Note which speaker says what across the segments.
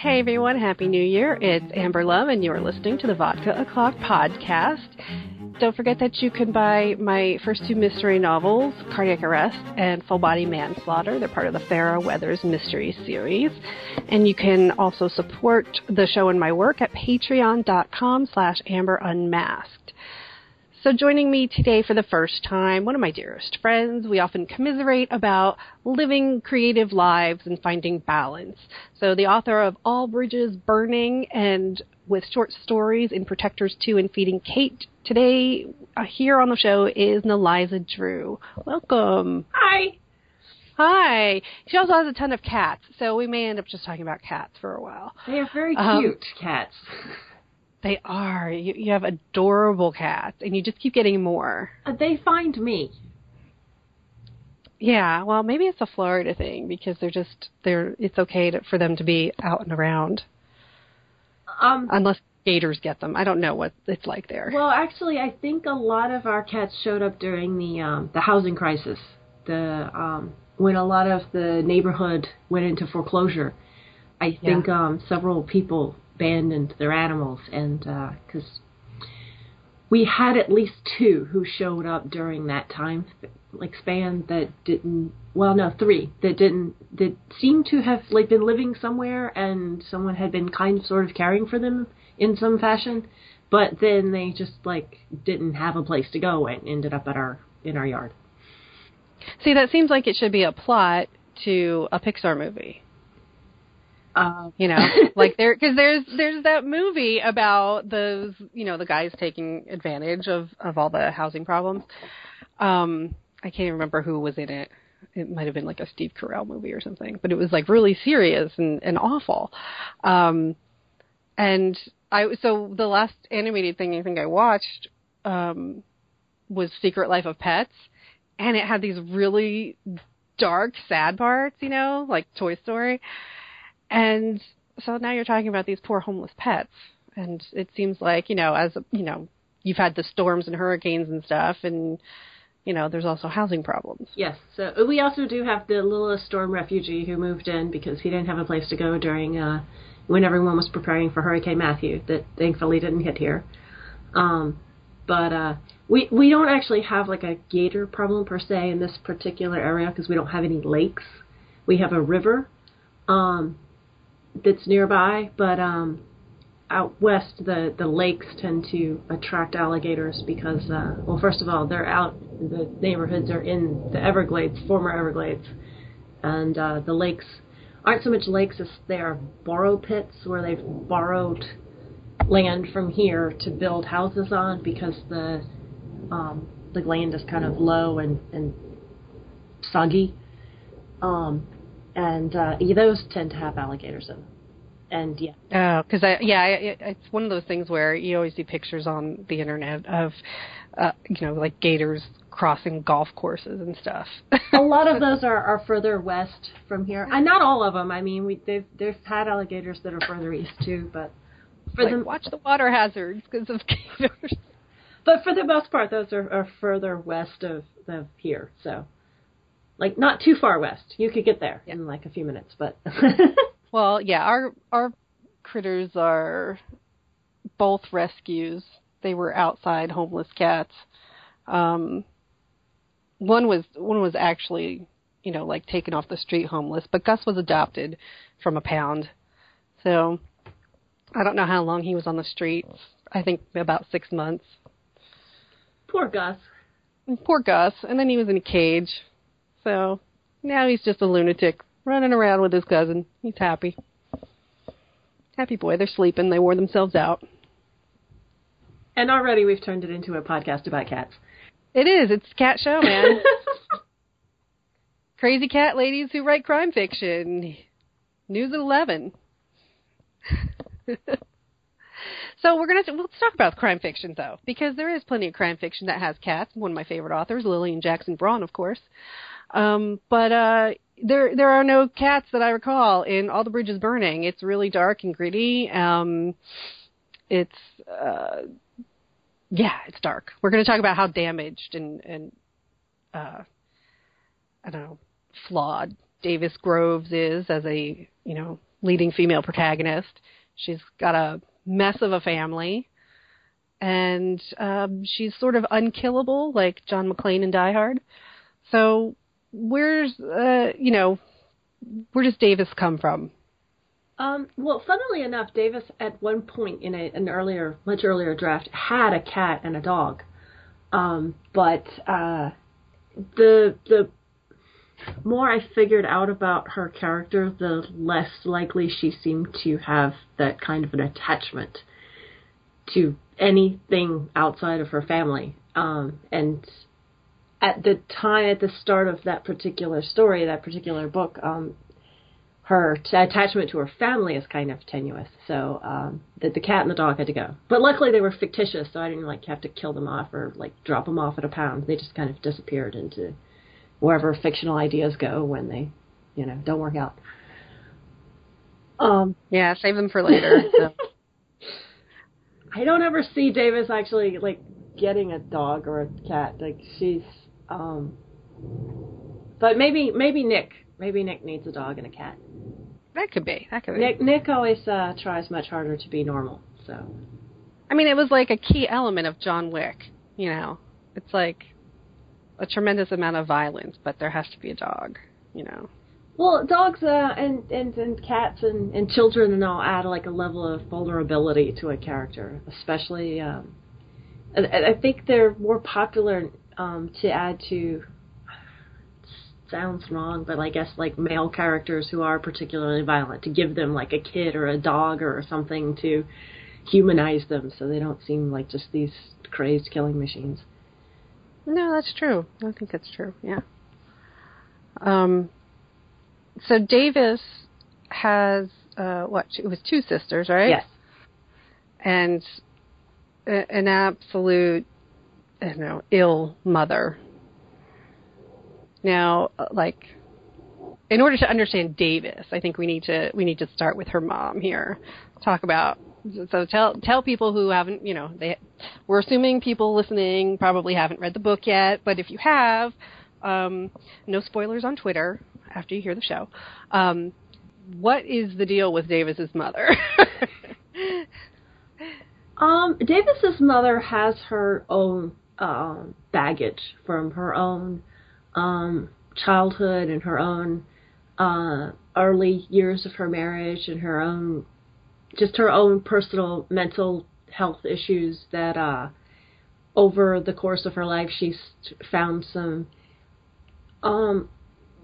Speaker 1: Hey everyone, Happy New Year. It's Amber Love, and you're listening to the Vodka O'Clock podcast. Don't forget that you can buy my first two mystery novels, Cardiac Arrest and Full Body Manslaughter. They're part of the Farah Weathers mystery series. And you can also support the show and my work at patreon.com slash amberunmasked. So joining me today for the first time, one of my dearest friends. We often commiserate about living creative lives and finding balance. So the author of All Bridges Burning and with short stories in Protectors 2 and Feeding Kate. Today uh, here on the show is Neliza Drew. Welcome.
Speaker 2: Hi.
Speaker 1: Hi. She also has a ton of cats, so we may end up just talking about cats for a while.
Speaker 2: They are very um, cute um, cats.
Speaker 1: They are. You, you have adorable cats, and you just keep getting more.
Speaker 2: Uh, they find me.
Speaker 1: Yeah, well, maybe it's a Florida thing because they're just they're. It's okay to, for them to be out and around.
Speaker 2: Um,
Speaker 1: unless gators get them. I don't know what it's like there.
Speaker 2: Well, actually, I think a lot of our cats showed up during the um, the housing crisis. The um, when a lot of the neighborhood went into foreclosure. I think yeah. um, several people abandoned their animals, and because uh, we had at least two who showed up during that time like span that didn't well no three that didn't that seemed to have like been living somewhere and someone had been kind of sort of caring for them in some fashion. But then they just like didn't have a place to go and ended up at our in our yard.
Speaker 1: See that seems like it should be a plot to a pixar movie
Speaker 2: uh,
Speaker 1: you know, like there because there's there's that movie about those you know the guys taking advantage of of all the housing problems. Um, I can't remember who was in it. It might have been like a Steve Carell movie or something, but it was like really serious and and awful. Um, and I so the last animated thing I think I watched um was Secret Life of Pets, and it had these really dark, sad parts, you know, like Toy Story and so now you're talking about these poor homeless pets, and it seems like you know, as you know, you've had the storms and hurricanes and stuff, and you know, there's also housing problems.
Speaker 2: Yes. So we also do have the little storm refugee who moved in because he didn't have a place to go during uh, when everyone was preparing for Hurricane Matthew. That thankfully didn't hit here. Um, but uh, we we don't actually have like a gator problem per se in this particular area because we don't have any lakes. We have a river. Um, that's nearby, but um, out west, the the lakes tend to attract alligators because, uh, well, first of all, they're out. The neighborhoods are in the Everglades, former Everglades, and uh, the lakes aren't so much lakes as they are borrow pits where they've borrowed land from here to build houses on because the um, the land is kind of low and and soggy. Um, and uh, those tend to have alligators in them. And yeah.
Speaker 1: Oh, because I yeah, I, it's one of those things where you always see pictures on the internet of, uh, you know, like gators crossing golf courses and stuff.
Speaker 2: a lot of those are, are further west from here. And not all of them. I mean, we they've they've had alligators that are further east too, but
Speaker 1: for like, them watch the water hazards because of gators.
Speaker 2: But for the most part, those are, are further west of, of here. So like not too far west. You could get there yeah. in like a few minutes, but
Speaker 1: well, yeah, our our critters are both rescues. They were outside homeless cats. Um, one was one was actually, you know, like taken off the street homeless, but Gus was adopted from a pound. So I don't know how long he was on the streets. I think about six months.
Speaker 2: Poor Gus.
Speaker 1: Poor Gus. And then he was in a cage so now he's just a lunatic running around with his cousin. He's happy. Happy boy. They're sleeping. They wore themselves out.
Speaker 2: And already we've turned it into a podcast about cats.
Speaker 1: It is. It's cat show, man. Crazy cat ladies who write crime fiction. News at 11. so we're gonna let's talk about crime fiction though, because there is plenty of crime fiction that has cats. One of my favorite authors, Lillian Jackson Braun, of course. Um, but uh, there there are no cats that I recall in All the Bridges Burning. It's really dark and gritty. Um, it's uh, yeah, it's dark. We're going to talk about how damaged and and uh, I don't know flawed Davis Groves is as a you know leading female protagonist. She's got a mess of a family, and um, she's sort of unkillable, like John McClane in Die Hard. So, where's uh, you know, where does Davis come from?
Speaker 2: Um, well, funnily enough, Davis at one point in a, an earlier, much earlier draft had a cat and a dog, um, but uh, the the more I figured out about her character, the less likely she seemed to have that kind of an attachment to anything outside of her family. Um, and at the time, at the start of that particular story, that particular book, um, her t- attachment to her family is kind of tenuous. So um, the, the cat and the dog had to go. But luckily they were fictitious, so I didn't like have to kill them off or like drop them off at a pound. They just kind of disappeared into wherever fictional ideas go when they, you know, don't work out. Um,
Speaker 1: yeah, save them for later. so.
Speaker 2: I don't ever see Davis actually like getting a dog or a cat. Like she's, um, but maybe maybe Nick maybe Nick needs a dog and a cat.
Speaker 1: That could be. That could be.
Speaker 2: Nick Nick always uh, tries much harder to be normal. So,
Speaker 1: I mean, it was like a key element of John Wick. You know, it's like a tremendous amount of violence, but there has to be a dog. You know.
Speaker 2: Well, dogs uh, and, and and cats and, and children and all add like a level of vulnerability to a character, especially. Um, I, I think they're more popular um, to add to sounds wrong, but I guess like male characters who are particularly violent to give them like a kid or a dog or something to humanize them so they don't seem like just these crazed killing machines.
Speaker 1: No, that's true. I think that's true. Yeah. Um. So Davis has uh what? It was two sisters, right?
Speaker 2: Yes.
Speaker 1: And an absolute, you know, ill mother now, uh, like, in order to understand Davis, I think we need to we need to start with her mom here. Talk about so tell tell people who haven't you know they we're assuming people listening probably haven't read the book yet, but if you have, um, no spoilers on Twitter after you hear the show. Um, what is the deal with Davis's mother?
Speaker 2: um, Davis's mother has her own uh, baggage from her own um, childhood and her own uh, early years of her marriage and her own just her own personal mental health issues that uh, over the course of her life she's found some um,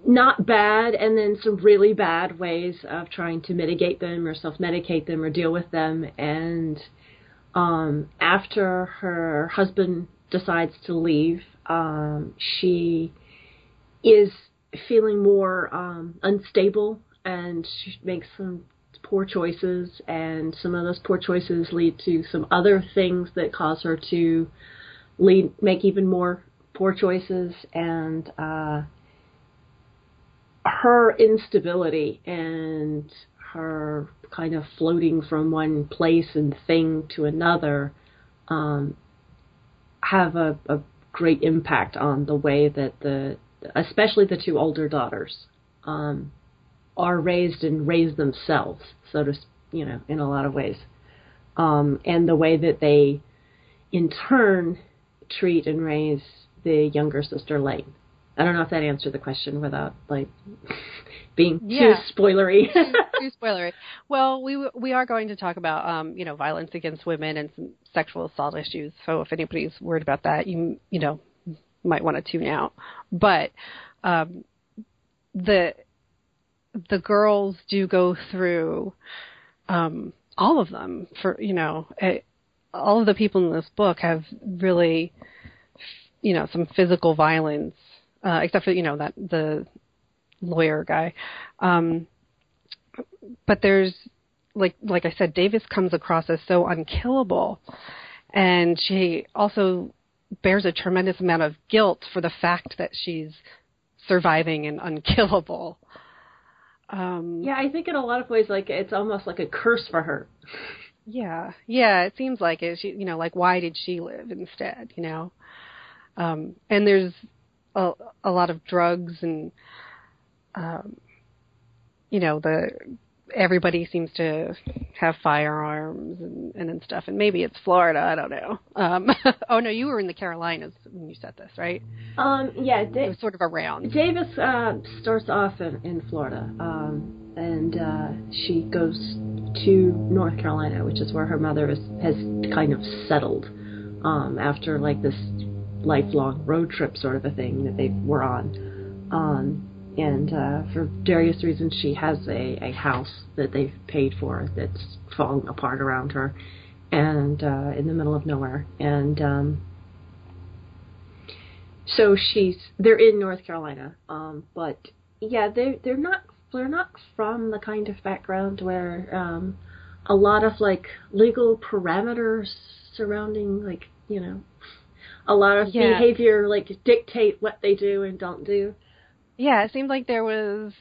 Speaker 2: not bad and then some really bad ways of trying to mitigate them or self-medicate them or deal with them. And um, after her husband decides to leave um, she is feeling more um, unstable and she makes some poor choices and some of those poor choices lead to some other things that cause her to lead make even more poor choices and uh, her instability and her kind of floating from one place and thing to another um, have a, a great impact on the way that the especially the two older daughters, um, are raised and raise themselves, so to you know, in a lot of ways, um, and the way that they, in turn, treat and raise the younger sister Lane. I don't know if that answered the question without like being
Speaker 1: yeah.
Speaker 2: too spoilery.
Speaker 1: too, too spoilery. Well, we we are going to talk about um, you know violence against women and some sexual assault issues. So if anybody's worried about that, you you know might want to tune out. But um, the the girls do go through um, all of them. For you know, it, all of the people in this book have really, you know, some physical violence, uh, except for you know that the lawyer guy. Um, but there's like like I said, Davis comes across as so unkillable, and she also bears a tremendous amount of guilt for the fact that she's surviving and unkillable. Um,
Speaker 2: yeah, I think in a lot of ways, like it's almost like a curse for her.
Speaker 1: Yeah, yeah, it seems like it. She, you know, like why did she live instead? You know, um, and there's a, a lot of drugs and, um, you know, the everybody seems to have firearms and, and and stuff. And maybe it's Florida. I don't know. Um, oh no, you were in the Carolinas when you said this, right?
Speaker 2: Um, yeah,
Speaker 1: It was sort of around.
Speaker 2: Davis uh, starts off in, in Florida, um, and uh, she goes to North Carolina, which is where her mother is, has kind of settled um, after like this lifelong road trip sort of a thing that they were on. Um, and uh, for various reasons, she has a, a house that they've paid for that's falling apart around her, and uh, in the middle of nowhere. And um, so she's they're in North Carolina, um, but yeah, they they're not they're not from the kind of background where um, a lot of like legal parameters surrounding like you know a lot of
Speaker 1: Yeah.
Speaker 2: behavior like dictate what they do and don't do.
Speaker 1: Yeah, it seemed like there was,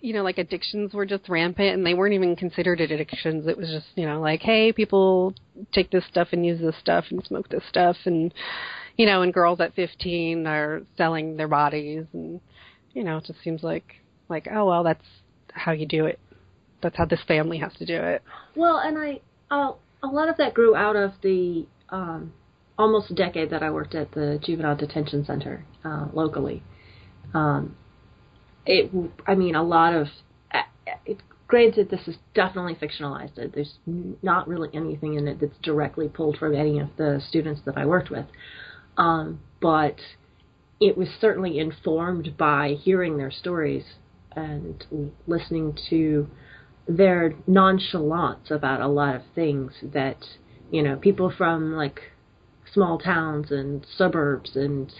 Speaker 1: you know, like addictions were just rampant and they weren't even considered addictions. It was just, you know, like, hey, people take this stuff and use this stuff and smoke this stuff and, you know, and girls at 15 are selling their bodies and, you know, it just seems like, like, oh, well, that's how you do it. That's how this family has to do it.
Speaker 2: Well, and I uh, a lot of that grew out of the um, almost a decade that I worked at the juvenile detention center uh, locally. Um, it, I mean, a lot of. uh, It, granted, this is definitely fictionalized. There's not really anything in it that's directly pulled from any of the students that I worked with, um, but it was certainly informed by hearing their stories and listening to their nonchalance about a lot of things that you know people from like small towns and suburbs and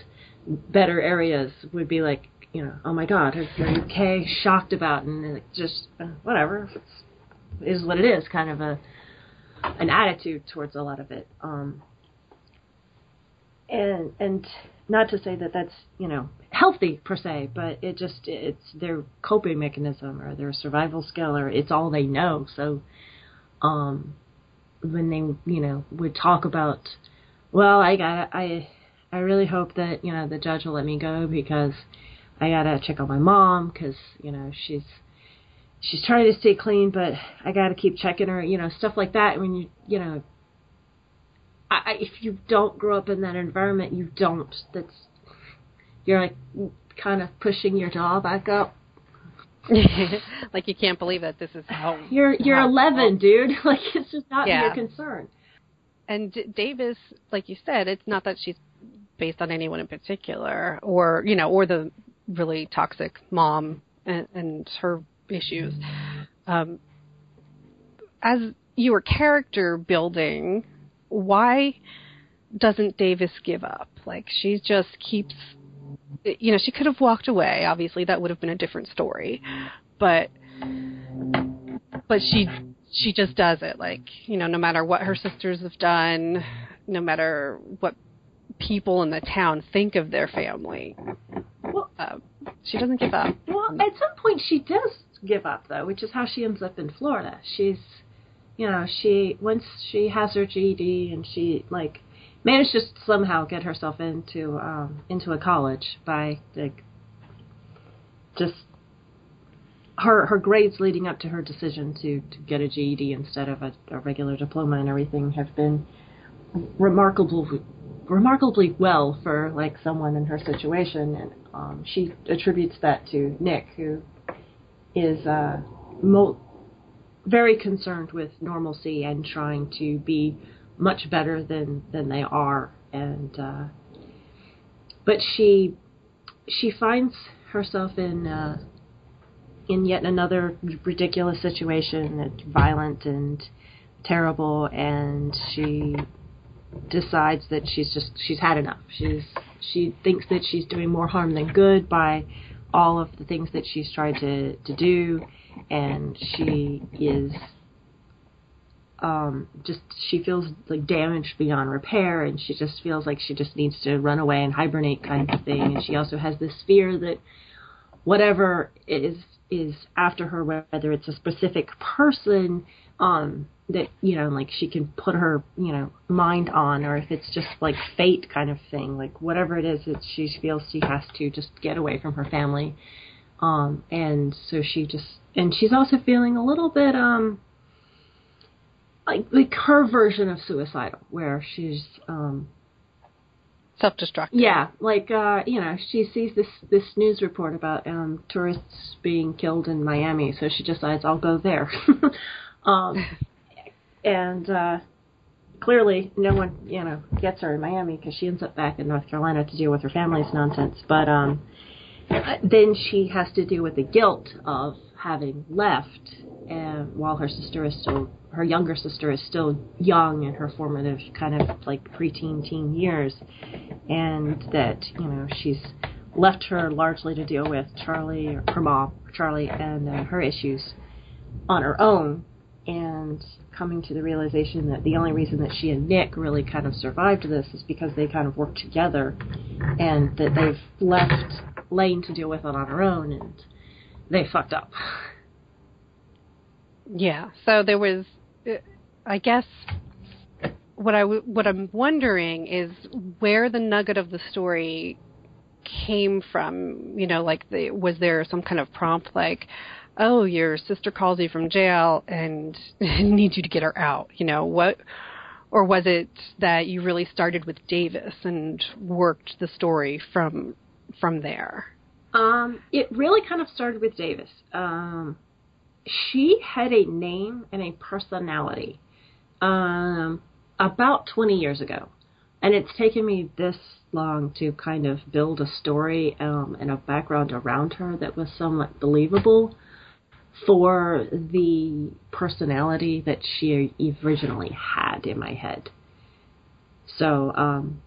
Speaker 2: better areas would be like you know oh my god are you okay? Shocked about and just uh, whatever. It's, it is what it is kind of a an attitude towards a lot of it. Um and and not to say that that's you know healthy per se, but it just it's their coping mechanism or their survival skill or it's all they know. So, um, when they you know would talk about, well, I got I I really hope that you know the judge will let me go because I gotta check on my mom because you know she's she's trying to stay clean, but I gotta keep checking her, you know stuff like that. When you you know I, if you don't grow up in that environment, you don't. That's you're like kind of pushing your jaw back up.
Speaker 1: like you can't believe that this is how
Speaker 2: You're you're
Speaker 1: how-
Speaker 2: 11, dude. Like it's just not
Speaker 1: Yeah.
Speaker 2: your concern.
Speaker 1: and D- Davis, like you said, it's not that she's based on anyone in particular, or you know, or the really toxic mom and, and her issues. Um, as you were character building, why doesn't Davis give up? Like she just keeps, you know, she could have walked away. Obviously, that would have been a different story, but but she she just does it like you know no matter what her sisters have done no matter what people in the town think of their family.
Speaker 2: Well-
Speaker 1: uh, she doesn't give up.
Speaker 2: Well, at some point she does give up though, which is how she ends up in Florida. She's, you know, she once she has her GED and she like manages to somehow get herself into um into a college by like just her her grades leading up to her decision to to get a GED instead of a, a regular diploma and everything have been remarkable remarkably well for like someone in her situation and um she attributes that to Nick who is uh mo- very concerned with normalcy and trying to be much better than than they are and uh but she she finds herself in uh in yet another ridiculous situation that's violent and terrible and she decides that she's just she's had enough. She's she thinks that she's doing more harm than good by all of the things that she's tried to to do. And she is um just she feels like damaged beyond repair. And she just feels like she just needs to run away and hibernate kind of thing. And she also has this fear that whatever is is after her whether it's a specific person um that you know like she can put her you know mind on or if it's just like fate kind of thing like whatever it is that she feels she has to just get away from her family um and so she just and she's also feeling a little bit um like like her version of suicidal, where she's um
Speaker 1: self-destructive.
Speaker 2: yeah, like uh, you know, she sees this this news report about um tourists being killed in Miami, so she decides I'll go there. um, and uh, clearly, no one you know gets her in Miami because she ends up back in North Carolina to deal with her family's nonsense. But um, then she has to deal with the guilt of having left, and while her sister is still her younger sister is still young in her formative kind of like preteen teen years and that you know she's left her largely to deal with Charlie her mom Charlie and uh, her issues on her own and coming to the realization that the only reason that she and Nick really kind of survived this is because they kind of worked together and that they've left Lane to deal with it on her own and they fucked up.
Speaker 1: Yeah. So there was, I guess, what I what I'm wondering is where the nugget of the story came from. You know, like the, was there some kind of prompt like, oh, your sister calls you from jail and needs you to get her out. You know what? Or was it that you really started with Davis and worked the story from from there?
Speaker 2: Um, it really kind of started with Davis. Um, she had a name and a personality um, about 20 years ago. And it's taken me this long to kind of build a story um, and a background around her that was somewhat believable for the personality that she originally had in my head. So, um,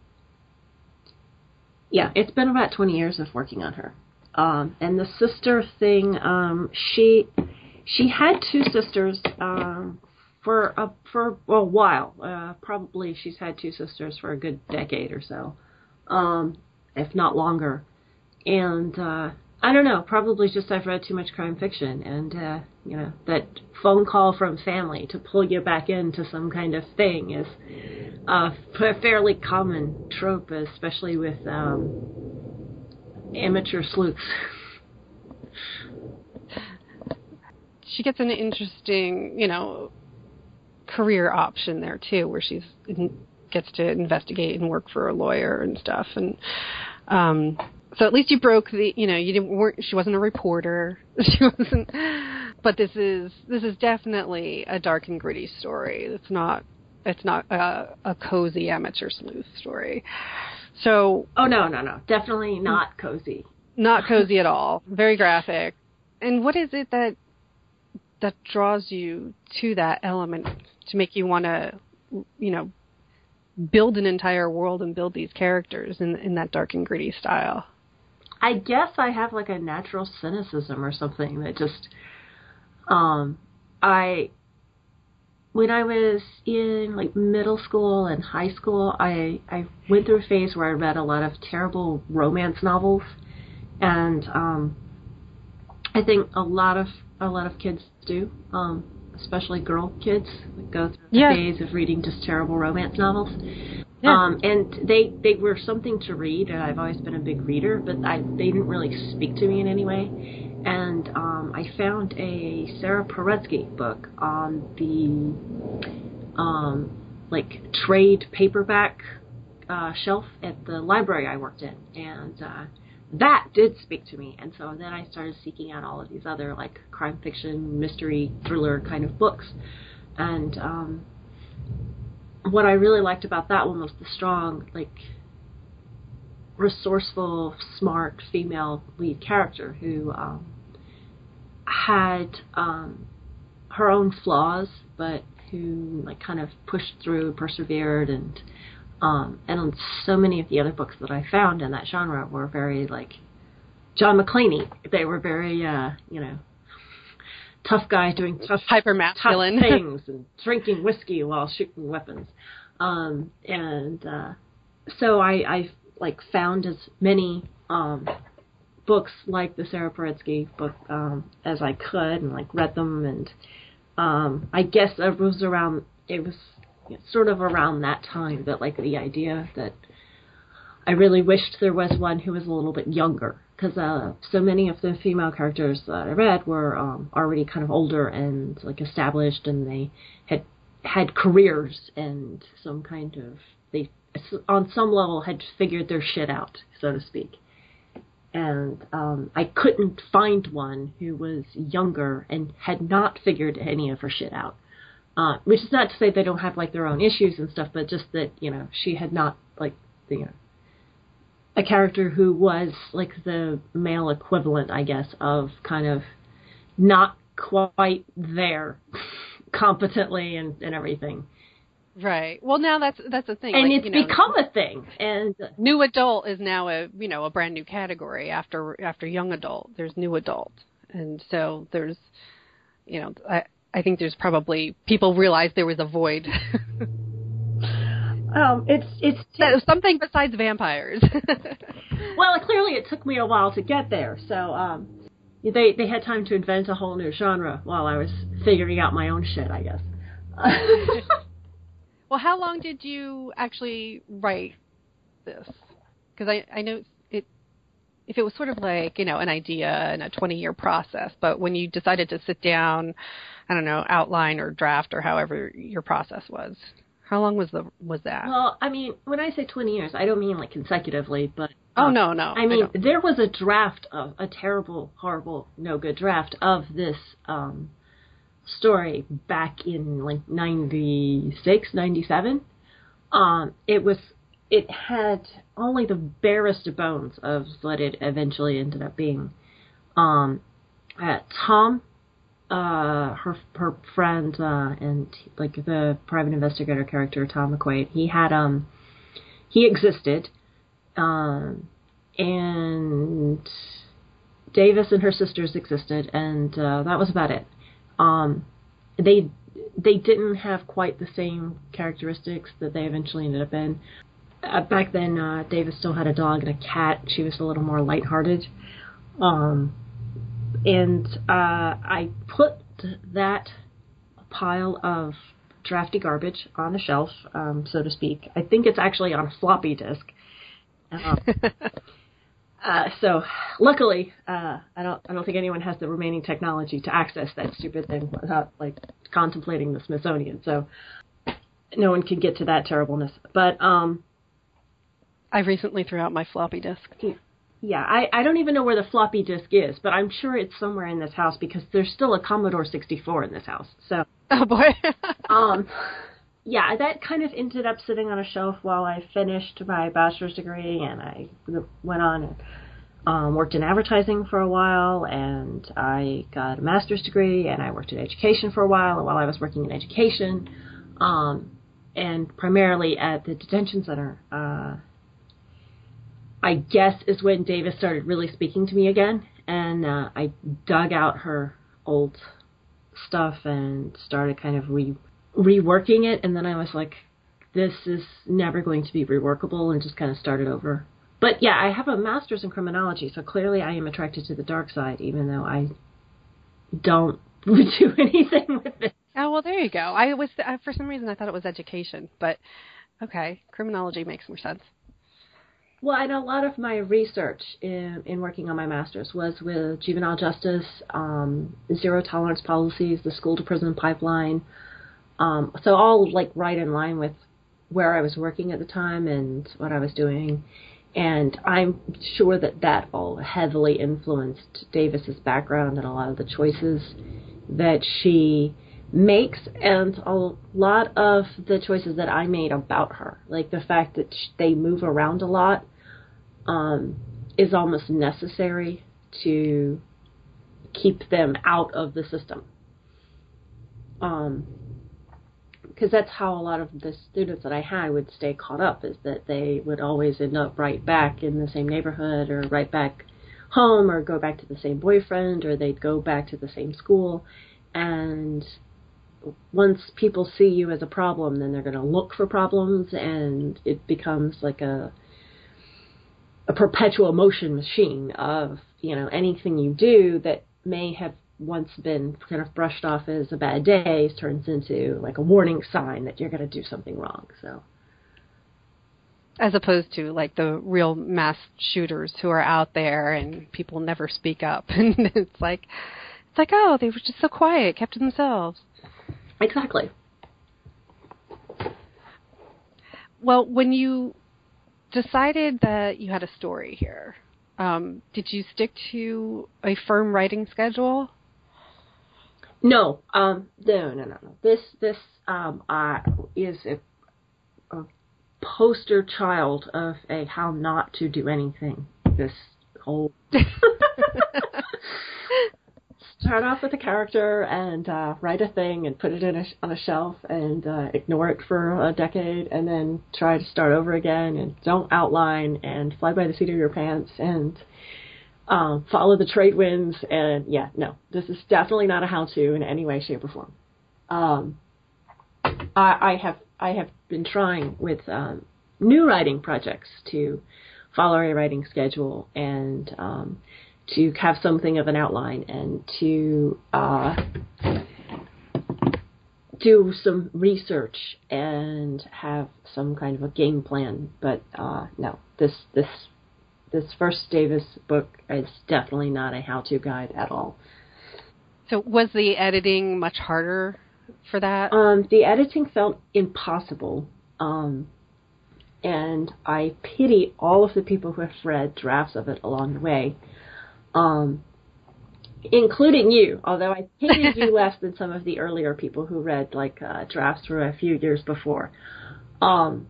Speaker 2: yeah, it's been about 20 years of working on her. Um, and the sister thing, um, she she had two sisters um, for a for a while. Uh, probably she's had two sisters for a good decade or so, um, if not longer. And uh, I don't know. Probably just I've read too much crime fiction, and uh, you know that phone call from family to pull you back into some kind of thing is a fairly common trope, especially with um, amateur sleuths.
Speaker 1: she gets an interesting, you know, career option there too, where she's gets to investigate and work for a lawyer and stuff. And um, so at least you broke the, you know, you didn't weren't she wasn't a reporter, she wasn't. But this is this is definitely a dark and gritty story. It's not it's not a, a cozy amateur sleuth story. So
Speaker 2: oh no no no definitely not cozy.
Speaker 1: Not cozy at all. Very graphic. And what is it that that draws you to that element to make you want to, you know, build an entire world and build these characters in in that dark and gritty style.
Speaker 2: I guess I have like a natural cynicism or something that just um I when I was in like middle school and high school, I I went through a phase where I read a lot of terrible romance novels and um I think a lot of a lot of kids do, um, especially girl kids that go through the
Speaker 1: Yeah.
Speaker 2: phase of reading just terrible romance novels.
Speaker 1: Yeah.
Speaker 2: Um, and they they were something to read, and I've always been a big reader, but I they didn't really speak to me in any way. And um, I found a Sara Paretsky book on the um, like trade paperback uh, shelf at the library I worked in, and uh, that did speak to me. And so then I started seeking out all of these other like crime fiction, mystery, thriller kind of books, and um, what I really liked about that one was the strong, like, resourceful, smart female lead character who um, had um, her own flaws, but who like kind of pushed through, persevered, and um, and so many of the other books that I found in that genre were very like John McClaney. They were very, uh, you know, tough guy doing tough
Speaker 1: Hyper masculine.
Speaker 2: things and drinking whiskey while shooting weapons. Um, and uh, so I, I like found as many um, books like the Sara Paretsky book um, as I could, and like read them. And um, I guess it was around it was sort of around that time that like the idea that I really wished there was one who was a little bit younger because uh, so many of the female characters that I read were um, already kind of older and like established, and they had had careers and some kind of they on some level had figured their shit out, so to speak. And um, I couldn't find one who was younger and had not figured any of her shit out. Uh, which is not to say they don't have like their own issues and stuff, but just that you know she had not like you know a character who was like the male equivalent, I guess, of kind of not quite there competently and, and everything.
Speaker 1: Right. Well, now that's that's the thing,
Speaker 2: and
Speaker 1: like,
Speaker 2: it's
Speaker 1: you know,
Speaker 2: become a thing. And
Speaker 1: new adult is now a you know a brand new category after after young adult. There's new adult, and so there's you know I I think there's probably people realize there was a void.
Speaker 2: um, it's it's
Speaker 1: That- something besides vampires.
Speaker 2: well, clearly it took me a while to get there. So um, they they had time to invent a whole new genre while I was figuring out my own shit, I guess.
Speaker 1: well, how long did you actually write this? Because I I know it if it was sort of like you know an idea and a 20 year process, but when you decided to sit down, I don't know outline or draft or however your process was. How long was the was that?
Speaker 2: well, I mean, when I say 20 years, I don't mean like consecutively, but
Speaker 1: oh
Speaker 2: um,
Speaker 1: no no
Speaker 2: I mean,
Speaker 1: don't.
Speaker 2: there was a draft of a terrible, horrible, no good draft of this um, story back in like 96, 97. Um, it was, it had only the barest bones of what it eventually ended up being. Um, uh, Tom, uh, her her friend, uh, and like the private investigator character, Tom McQuaid, he had um, he existed um, and Davis and her sisters existed, and uh, that was about it. Um, they they didn't have quite the same characteristics that they eventually ended up in. Uh, back then, uh, Davis still had a dog and a cat. She was a little more lighthearted. Um, and uh, I put that pile of drafty garbage on a shelf, um, so to speak. I think it's actually on a floppy disk. Um, uh, so luckily, uh, I don't I don't think anyone has the remaining technology to access that stupid thing without like contemplating the Smithsonian. So no one can get to that terribleness. But um,
Speaker 1: I recently threw out my floppy disk.
Speaker 2: Yeah, I I don't even know where the floppy disk is, but I'm sure it's somewhere in this house because there's still a Commodore 64 in this house. So
Speaker 1: Oh boy.
Speaker 2: um, yeah, that kind of ended up sitting on a shelf while I finished my bachelor's degree, and I went on and um, worked in advertising for a while, and I got a master's degree, and I worked in education for a while. And while I was working in education, um, and primarily at the detention center, uh, I guess is when Davis started really speaking to me again, and uh, I dug out her old stuff and started kind of re reworking it and then I was like this is never going to be reworkable and just kind of started over. But yeah, I have a master's in criminology, so clearly I am attracted to the dark side even though I don't do anything with it.
Speaker 1: Oh well, there you go. I was uh, for some reason I thought it was education, but okay, criminology makes more sense.
Speaker 2: Well, and a lot of my research in, in working on my master's was with juvenile justice, um, zero tolerance policies, the school to prison pipeline. Um, so all like right in line with where I was working at the time and what I was doing. And I'm sure that that all heavily influenced Davis's background and a lot of the choices that she makes and a lot of the choices that I made about her. Like the fact that they move around a lot um, is almost necessary to keep them out of the system. Um, because that's how a lot of the students that I had would stay caught up is that they would always end up right back in the same neighborhood or right back home or go back to the same boyfriend or they'd go back to the same school and once people see you as a problem then they're going to look for problems and it becomes like a a perpetual motion machine of you know anything you do that may have once been kind of brushed off as a bad day turns into like a warning sign that you're going to do something wrong. So
Speaker 1: as opposed to like the real mass shooters who are out there and people never speak up and it's like it's like oh they were just so quiet kept to themselves
Speaker 2: Exactly.
Speaker 1: well when you decided that you had a story here um, did you stick to a firm writing schedule
Speaker 2: No, um, no, no, no, no. This, this, um, uh, is a, a poster child of a how not to do anything. This whole start off with a character and uh, write a thing and put it in a, on a shelf and uh, ignore it for a decade and then try to start over again and don't outline and fly by the seat of your pants and um, follow the trade winds and yeah no this is definitely not a how-to in any way shape or form. Um, I, I have I have been trying with um, new writing projects to follow a writing schedule and um, to have something of an outline and to uh, do some research and have some kind of a game plan. But uh, no, this this this first Davis book is definitely not a how-to guide at all.
Speaker 1: so was the editing much harder for that
Speaker 2: Um, the editing felt impossible. Um, and I pity all of the people who have read drafts of it along the way, um, including you. Although I hated you less than some of the earlier people who read like uh, drafts for a few years before, um,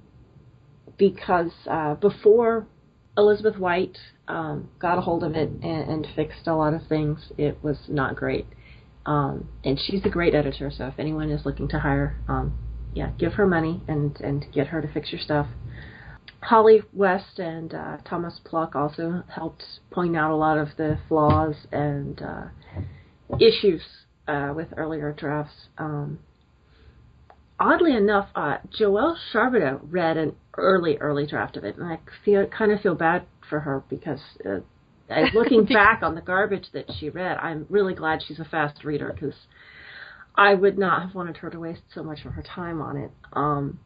Speaker 2: because uh, before Elizabeth White um, got a hold of it and, and fixed a lot of things, it was not great. Um, and she's a great editor, so if anyone is looking to hire, um, yeah, give her money and and get her to fix your stuff. Holly West and uh, Thomas Pluck also helped point out a lot of the flaws and uh, issues uh, with earlier drafts. Um, oddly enough, uh, Joelle Charbonneau read an early, early draft of it, and I feel kind of feel bad for her because uh, looking back on the garbage that she read, I'm really glad she's a fast reader because I would not have wanted her to waste so much of her time on it. Um,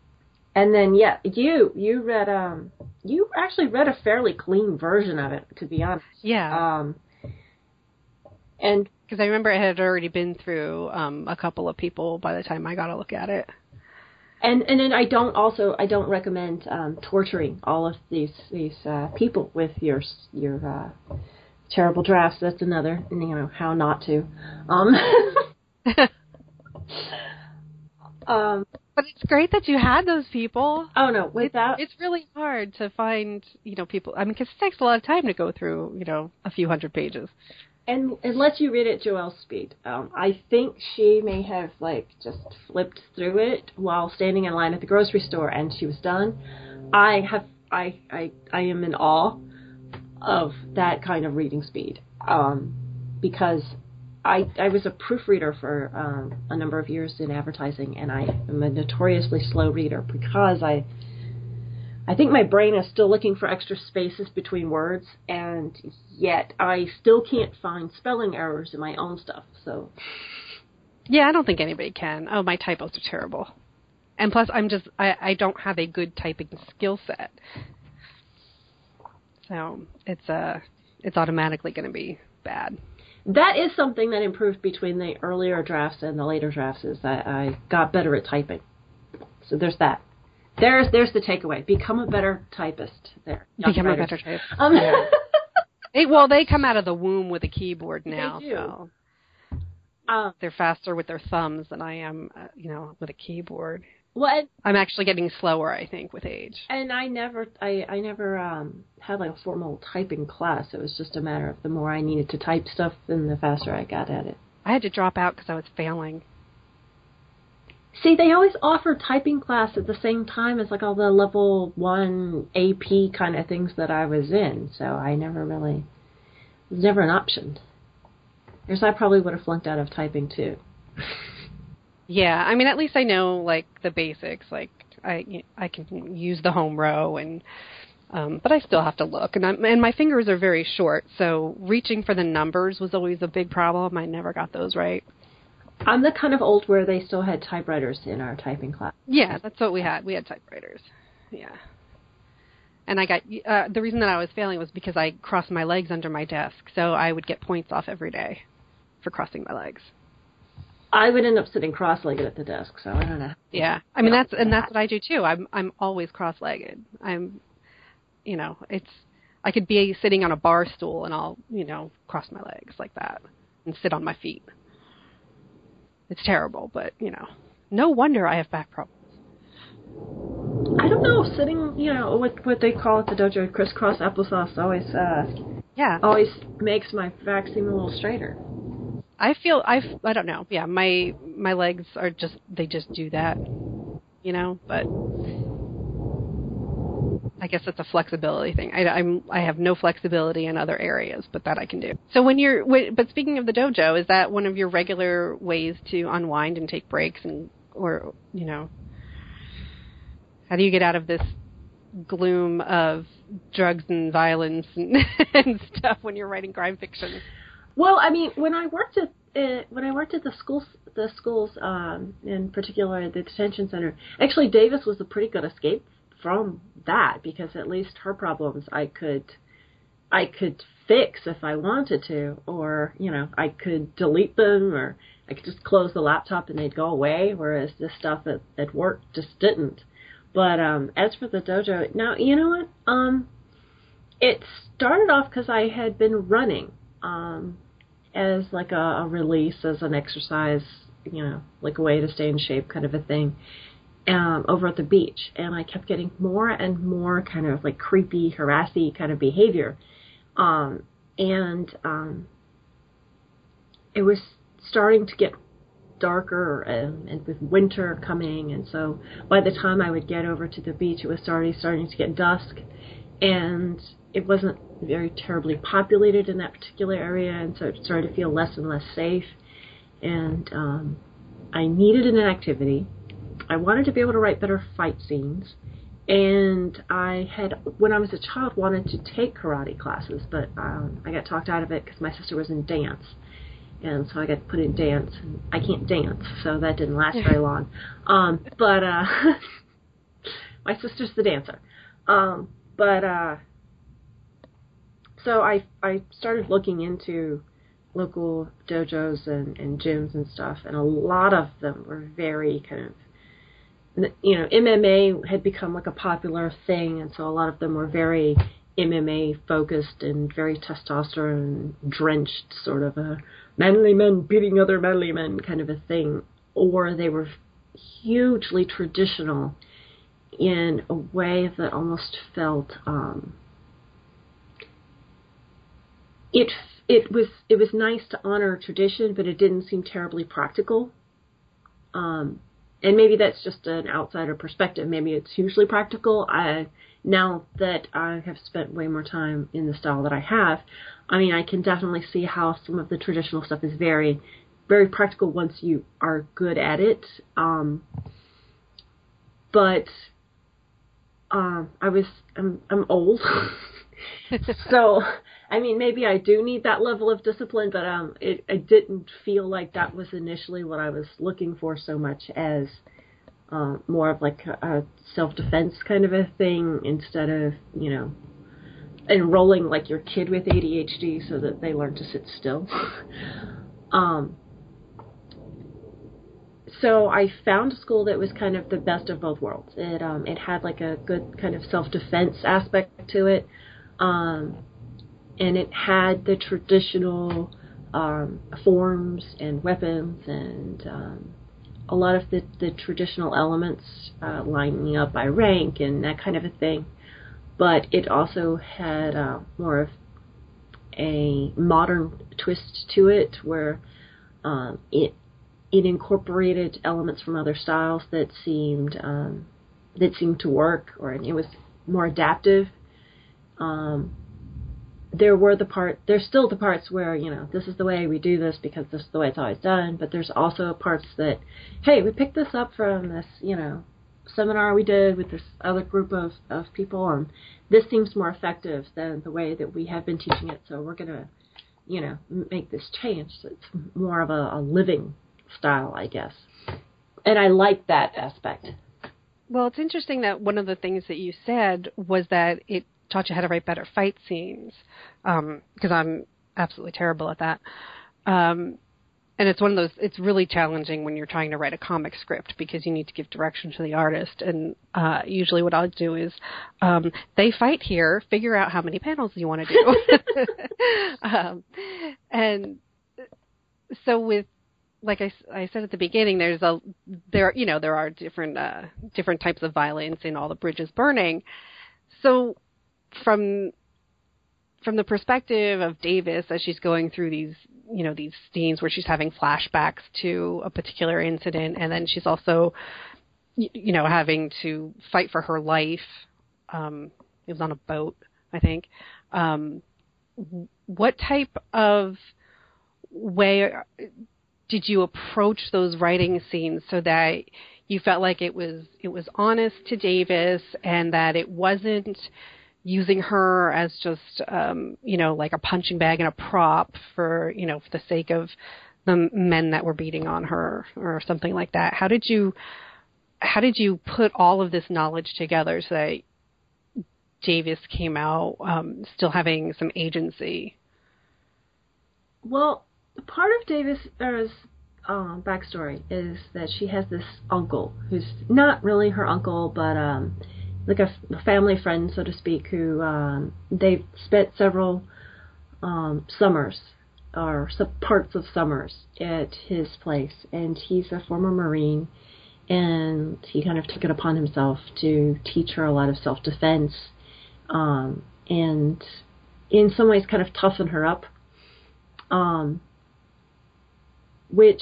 Speaker 2: and then yeah, you you read um you actually read a fairly clean version of it to be honest.
Speaker 1: yeah
Speaker 2: Um, and
Speaker 1: because I remember it had already been through um, a couple of people by the time I got a look at it.
Speaker 2: and and then I don't also I don't recommend um, torturing all of these these uh, people with your your uh, terrible drafts. That's another you know how not to. Um, um,
Speaker 1: But it's great that you had those people.
Speaker 2: oh no,
Speaker 1: It's,
Speaker 2: without
Speaker 1: it's really hard to find, you know, people. I mean, because it takes a lot of time to go through, you know, a few hundred pages.
Speaker 2: and it lets you read at Joelle's speed. Um, I think she may have like just flipped through it while standing in line at the grocery store, and she was done. I have I I I am in awe of that kind of reading speed um, because I I was a proofreader for um, a number of years in advertising, and I am a notoriously slow reader because I I think my brain is still looking for extra spaces between words, and yet I still can't find spelling errors in my own stuff. So
Speaker 1: Yeah, I don't think anybody can. Oh, my typos are terrible. And plus, I'm just I, I don't have a good typing skill set, so it's uh it's automatically going to be bad.
Speaker 2: That is something that improved between the earlier drafts and the later drafts is that I got better at typing. So there's that. There's there's the takeaway. Become a better typist. There. young
Speaker 1: Become a better type.
Speaker 2: Um,
Speaker 1: They, well, they come out of the womb with a keyboard now,
Speaker 2: do.
Speaker 1: so
Speaker 2: um,
Speaker 1: they're faster with their thumbs than I am, uh, you know, with a keyboard.
Speaker 2: Well,
Speaker 1: I'm actually getting slower, I think, with age.
Speaker 2: and I never I I never um had like a formal typing class. It was just a matter of the more I needed to type stuff, then the faster I got at it.
Speaker 1: I had to drop out because I was failing.
Speaker 2: See, they always offer typing class at the same time as like all the level one AP kind of things that I was in, so I never really it was never an option. Because I probably would have flunked out of typing too.
Speaker 1: Yeah, I mean, at least I know like the basics. Like I, I can use the home row, and um, but I still have to look, and I'm, and my fingers are very short, so reaching for the numbers was always a big problem. I never got those right.
Speaker 2: I'm the kind of old where they still had typewriters in our typing class.
Speaker 1: Yeah, that's what we had. We had typewriters. Yeah. and I got uh, the reason that I was failing was because I crossed my legs under my desk, so I would get points off every day for crossing my legs.
Speaker 2: I would end up sitting cross-legged at the desk, so I don't know.
Speaker 1: Yeah, I mean that's and that's what I do too. I'm I'm always cross-legged. I'm, you know, it's I could be sitting on a bar stool and I'll you know cross my legs like that and sit on my feet. It's terrible, but you know, no wonder I have back problems.
Speaker 2: I don't know, sitting, you know, what what they call it the dojo crisscross applesauce always uh
Speaker 1: Yeah,
Speaker 2: always makes my back seem a little straighter.
Speaker 1: I feel I I don't know. Yeah, my my legs are just they just do that, you know. But I guess it's a flexibility thing. I, I'm I have no flexibility in other areas, but that I can do. So when you're but speaking of the dojo, is that one of your regular ways to unwind and take breaks and or you know how do you get out of this gloom of drugs and violence and, and stuff when you're writing crime fiction?
Speaker 2: Well, I mean, when I worked at uh, when I worked at the schools, the schools, um, in particular the detention center, actually Davis was a pretty good escape from that because at least her problems I could, I could fix if I wanted to, or you know I could delete them, or I could just close the laptop and they'd go away. Whereas this stuff at, at work just didn't. But um, as for the dojo, now you know what? Um, it started off because I had been running. Um, as like a, a release, as an exercise, you know, like a way to stay in shape, kind of a thing. Um, over at the beach, and I kept getting more and more kind of like creepy, harassy kind of behavior, um, and um, it was starting to get darker and, and with winter coming, and so by the time I would get over to the beach, it was already starting to get dusk, and it wasn't very terribly populated in that particular area, and so it started to feel less and less safe. And um, I needed an activity. I wanted to be able to write better fight scenes, and I had, when I was a child, wanted to take karate classes, but um, I got talked out of it because my sister was in dance, and so I got put in dance. And I can't dance, so that didn't last very long. Um, but uh, my sister's the dancer. Um, but uh, so I I started looking into local dojos and, and gyms and stuff, and a lot of them were very kind of, you know, MMA had become like a popular thing, and so a lot of them were very MMA focused and very testosterone drenched, sort of a manly men beating other manly men kind of a thing, or they were hugely traditional in a way that almost felt um, it it was it was nice to honor tradition, but it didn't seem terribly practical. Um, and maybe that's just an outsider perspective. Maybe it's hugely practical. I now that I have spent way more time in the style that I have, I mean, I can definitely see how some of the traditional stuff is very, very practical once you are good at it. Um, but um, I was I'm I'm old, so I mean, maybe I do need that level of discipline, but um, it, it didn't feel like that was initially what I was looking for so much as uh, more of like a, a self-defense kind of a thing instead of you know enrolling like your kid with ADHD so that they learn to sit still. um, so I found a school that was kind of the best of both worlds. It um, it had like a good kind of self-defense aspect to it. Um, and it had the traditional um, forms and weapons and um, a lot of the, the traditional elements uh, lining up by rank and that kind of a thing. But it also had uh, more of a modern twist to it where um, it it incorporated elements from other styles that seemed um, that seemed to work or it was more adaptive. Um, there were the part there's still the parts where you know this is the way we do this because this is the way it's always done but there's also parts that hey we picked this up from this you know seminar we did with this other group of of people and this seems more effective than the way that we have been teaching it so we're going to you know make this change so it's more of a, a living style i guess and i like that aspect
Speaker 1: Well, it's interesting that one of the things that you said was that it taught you how to write better fight scenes, because um, I'm absolutely terrible at that. Um, and it's one of those. It's really challenging when you're trying to write a comic script because you need to give direction to the artist. And uh, usually, what I'll do is um, they fight here. Figure out how many panels you want to do. um, and so with like I, I said at the beginning, there's a there you know there are different uh, different types of violence in all the bridges burning. So from from the perspective of Davis as she's going through these you know these scenes where she's having flashbacks to a particular incident, and then she's also you know having to fight for her life. Um, it was on a boat, I think. Um, what type of way did you approach those writing scenes so that you felt like it was it was honest to Davis and that it wasn't using her as just um you know like a punching bag and a prop for you know for the sake of the men that were beating on her or something like that? How did you how did you put all of this knowledge together so that Davis came out um still having some agency?
Speaker 2: Well part of Davis's um, backstory is that she has this uncle who's not really her uncle, but um, like a, a family friend, so to speak, who um, they've spent several um, summers or some parts of summers at his place, and he's a former Marine, and he kind of took it upon himself to teach her a lot of self-defense, um, and in some ways, kind of toughen her up. Um, which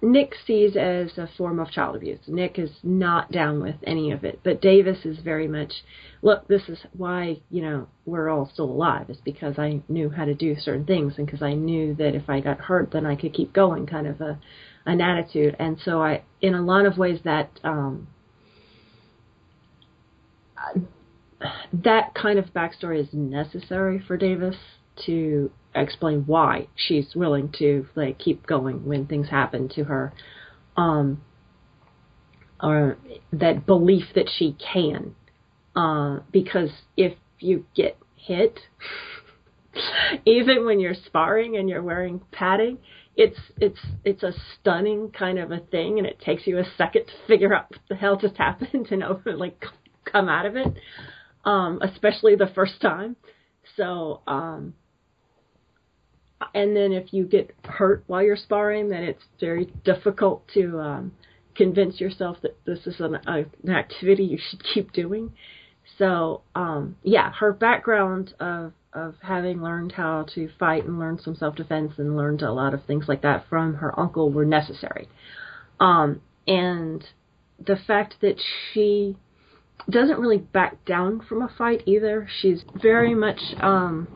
Speaker 2: Nick sees as a form of child abuse. Nick is not down with any of it, but Davis is very much, look, this is why, you know, we're all still alive, is because I knew how to do certain things and because I knew that if I got hurt, then I could keep going, kind of a an attitude. And so I, in a lot of ways, that um, that kind of backstory is necessary for Davis to explain why she's willing to like keep going when things happen to her. Um or that belief that she can. Uh because if you get hit even when you're sparring and you're wearing padding it's it's it's a stunning kind of a thing and it takes you a second to figure out what the hell just happened and over like come out of it. Um especially the first time. So um and then if you get hurt while you're sparring, then it's very difficult to um, convince yourself that this is an, an activity you should keep doing. So um, yeah, her background of of having learned how to fight and learn some self defense and learned a lot of things like that from her uncle were necessary. Um, and the fact that she doesn't really back down from a fight either. She's very much um,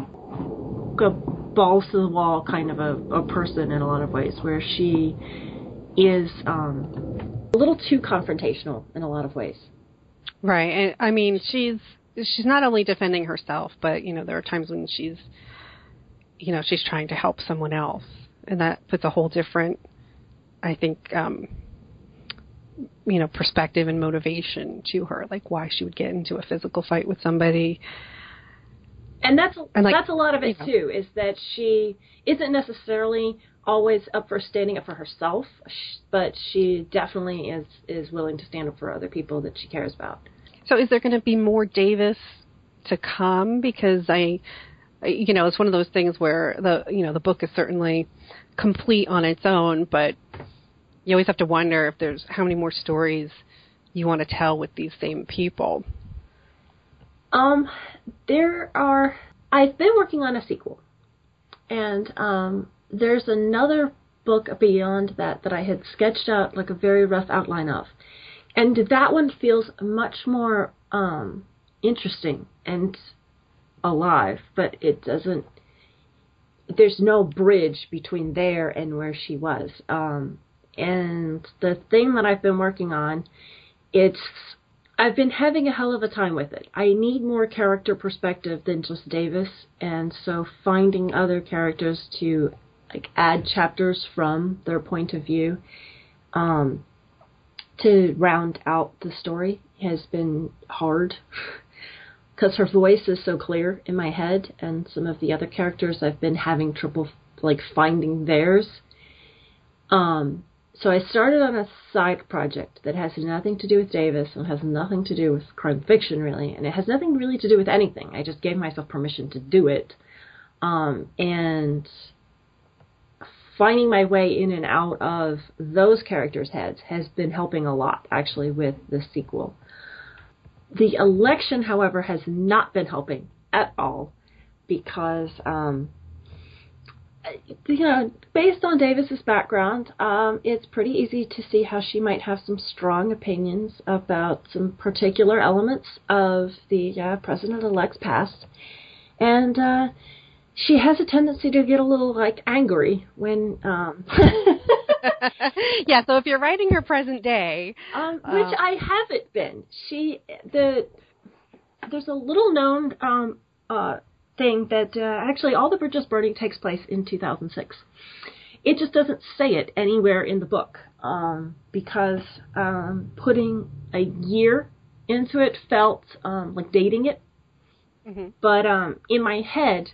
Speaker 2: balls to the wall kind of a, a person in a lot of ways, where she is um, a little too confrontational in a lot of ways.
Speaker 1: Right, and I mean she's she's not only defending herself, but you know there are times when she's you know she's trying to help someone else, and that puts a whole different, I think, um, you know, perspective and motivation to her, like why she would get into a physical fight with somebody
Speaker 2: and that's and like, that's a lot of it you know. too. Is that she isn't necessarily always up for standing up for herself, but she definitely is is willing to stand up for other people that she cares about.
Speaker 1: So, is there going to be more Davis to come? Because I, you know, it's one of those things where the you know the book is certainly complete on its own, but you always have to wonder if there's how many more stories you want to tell with these same people.
Speaker 2: Um, there are. I've been working on a sequel, and um, there's another book beyond that that I had sketched out like a very rough outline of, and that one feels much more um, interesting and alive, but it doesn't. There's no bridge between there and where she was. Um, and the thing that I've been working on, it's I've been having a hell of a time with it. I need more character perspective than just Davis, and so finding other characters to like add chapters from their point of view um, to round out the story has been hard because her voice is so clear in my head, and some of the other characters I've been having trouble like finding theirs. Um, so I started on a side project that has nothing to do with Davis and has nothing to do with crime fiction really, and it has nothing really to do with anything. I just gave myself permission to do it, um, and finding my way in and out of those characters' heads has been helping a lot actually with the sequel. The election, however, has not been helping at all because um, you know, based on Davis's background, um, it's pretty easy to see how she might have some strong opinions about some particular elements of the uh, president-elect's past, and uh, she has a tendency to get a little like angry when. Um,
Speaker 1: yeah, so if you're writing her present day,
Speaker 2: um, which uh, I haven't been, she the there's a little known um, uh, thing that uh, actually all the bridges burning takes place in 2006. It just doesn't say it anywhere in the book um, because um, putting a year into it felt um, like dating it. Mm-hmm. But um, in my head,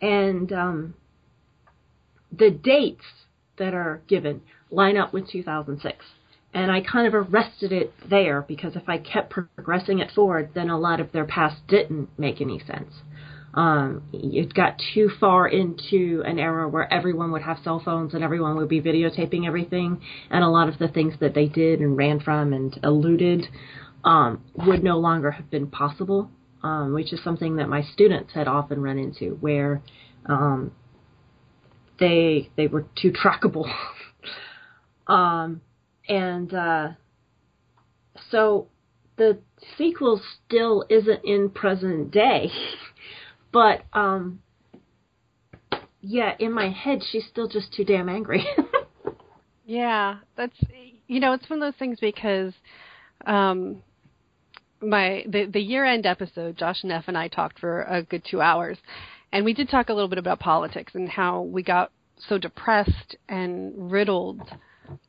Speaker 2: and um, the dates that are given line up with 2006. And I kind of arrested it there because if I kept progressing it forward, then a lot of their past didn't make any sense um, it got too far into an era where everyone would have cell phones and everyone would be videotaping everything, and a lot of the things that they did and ran from and eluded um, would no longer have been possible, um, which is something that my students had often run into, where um, they they were too trackable, um, and uh, so the sequel still isn't in present day. But um yeah, in my head she's still just too damn angry.
Speaker 1: yeah, that's you know, it's one of those things because um my the the year end episode, Josh and Neff and I talked for a good two hours, and we did talk a little bit about politics and how we got so depressed and riddled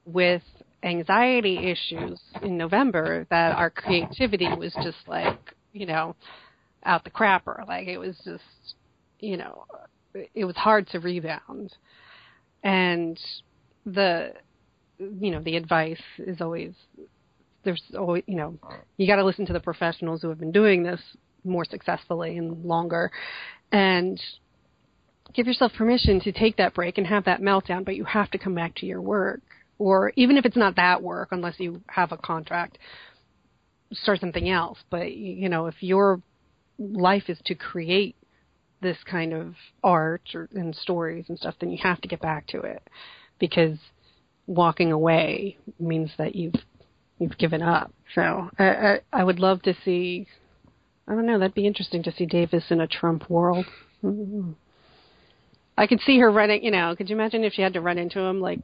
Speaker 1: with anxiety issues in November that our creativity was just like you know out the crapper. Like it was just, you know, it was hard to rebound. And the, you know, the advice is always, there's always, you know, you got to listen to the professionals who have been doing this more successfully and longer. And give yourself permission to take that break and have that meltdown, but you have to come back to your work. Or even if it's not that work, unless you have a contract, start something else. But, you know, if you're life is to create this kind of art or, and stories and stuff, then you have to get back to it because walking away means that you've you've given up. So I, I, I would love to see. I don't know. That'd be interesting to see Davis in a Trump world. I could see her running. You know, could you imagine if she had to run into him, like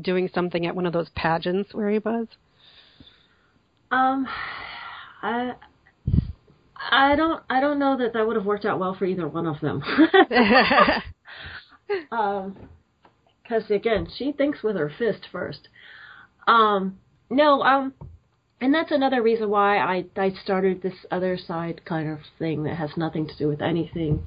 Speaker 1: doing something at one of those pageants where he was?
Speaker 2: Um, I I don't I don't know that that would have worked out well for either one of them. um, because again, she thinks with her fist first. Um, no, um, and that's another reason why I I started this other side kind of thing that has nothing to do with anything.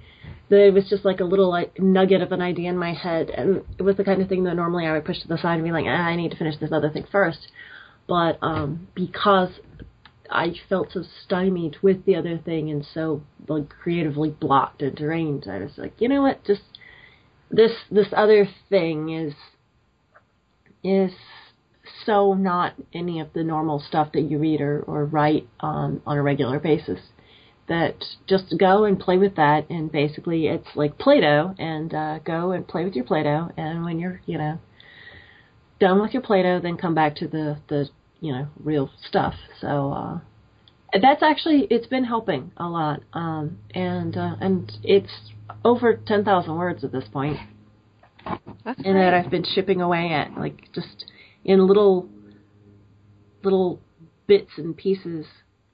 Speaker 2: That it was just like a little like nugget of an idea in my head, and it was the kind of thing that normally I would push to the side and be like, ah, I need to finish this other thing first. But um, because I felt so stymied with the other thing and so like creatively blocked and drained. I was like, you know what, just this this other thing is is so not any of the normal stuff that you read or, or write on on a regular basis. That just go and play with that, and basically it's like Play-Doh, and uh, go and play with your Play-Doh, and when you're you know done with your Play-Doh, then come back to the the you know real stuff. So uh, that's actually it's been helping a lot, um, and uh, and it's over ten thousand words at this point. That's and that I've been shipping away at like just in little little bits and pieces.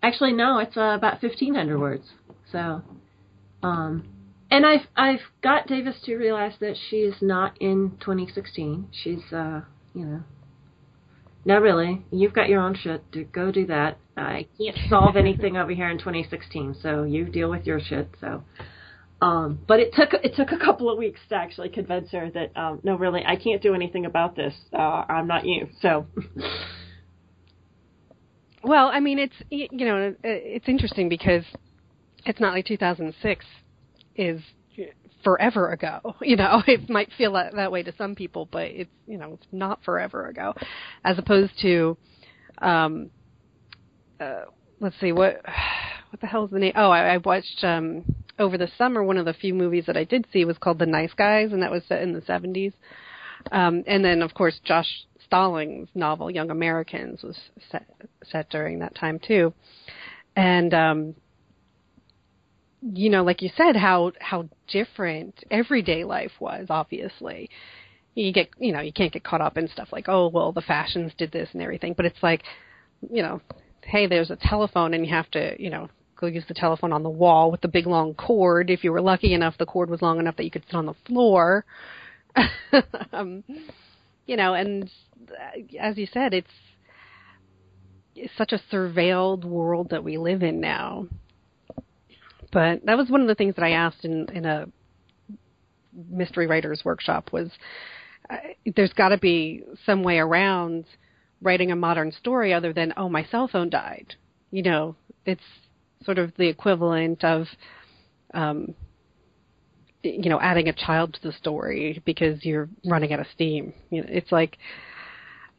Speaker 2: Actually, no, it's uh, about fifteen hundred words. So, um, and I've I've got Davis to realize that she is not in 2016. She's uh, you know no, really, you've got your own shit. Do, go do that. I can't solve anything over here in 2016, so you deal with your shit. So, um, but it took it took a couple of weeks to actually convince her that um, no, really, I can't do anything about this. Uh, I'm not you. So.
Speaker 1: Well, I mean, it's you know, it's interesting because it's not like 2006 is forever ago. You know, it might feel that, that way to some people, but it's you know, it's not forever ago, as opposed to, um, uh, let's see what what the hell is the name? Oh, I, I watched um over the summer. One of the few movies that I did see was called The Nice Guys, and that was set in the 70s. Um, and then, of course, Josh Stallings' novel Young Americans was set, set during that time too. And um, you know, like you said, how how different everyday life was. Obviously, you get you know you can't get caught up in stuff like oh well the fashions did this and everything, but it's like you know, hey, there's a telephone and you have to you know go use the telephone on the wall with the big long cord. If you were lucky enough, the cord was long enough that you could sit on the floor. um, you know, and uh, as you said, it's, it's such a surveilled world that we live in now. But that was one of the things that I asked in in a mystery writers workshop was uh, there's got to be some way around writing a modern story other than oh my cell phone died. You know, it's sort of the equivalent of um, you know adding a child to the story because you're running out of steam. You know, it's like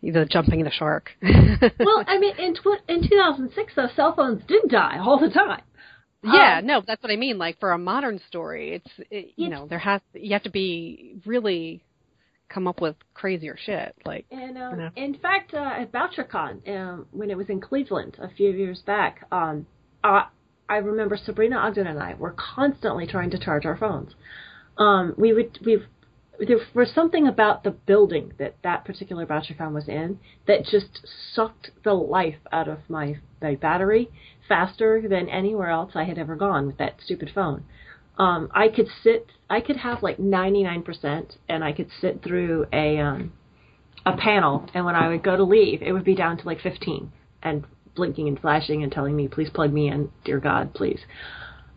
Speaker 1: the jumping the shark.
Speaker 2: well, I mean, in tw- in 2006, though, cell phones did die all the time.
Speaker 1: Yeah, um, no, that's what I mean. Like for a modern story, it's it, you know there has you have to be really come up with crazier shit. Like
Speaker 2: and um, you know. in fact, uh, at BoucherCon, um, when it was in Cleveland a few years back, um, uh, I remember Sabrina Ogden and I were constantly trying to charge our phones. Um, we would we there was something about the building that that particular BoucherCon was in that just sucked the life out of my my battery faster than anywhere else I had ever gone with that stupid phone. Um, I could sit, I could have like 99%, and I could sit through a um, a panel, and when I would go to leave, it would be down to like 15 and blinking and flashing and telling me, please plug me in, dear God, please.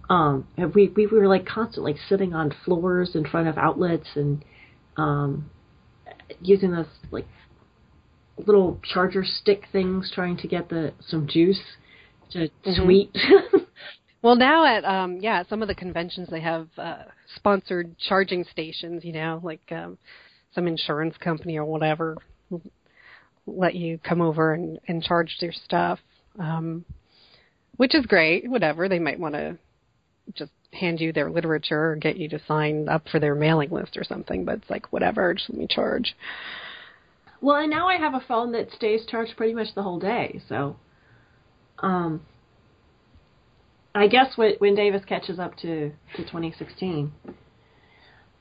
Speaker 2: Um, and we, we were like constantly sitting on floors in front of outlets and, um, using those like little charger stick things trying to get the, some juice mm-hmm. sweet.
Speaker 1: well, now at, um, yeah, some of the conventions they have, uh, sponsored charging stations, you know, like, um, some insurance company or whatever let you come over and, and charge their stuff, um, which is great. Whatever they might want to just hand you their literature or get you to sign up for their mailing list or something. But it's like whatever, just let me charge.
Speaker 2: Well, and now I have a phone that stays charged pretty much the whole day. So, um, I guess when, when Davis catches up to to 2016,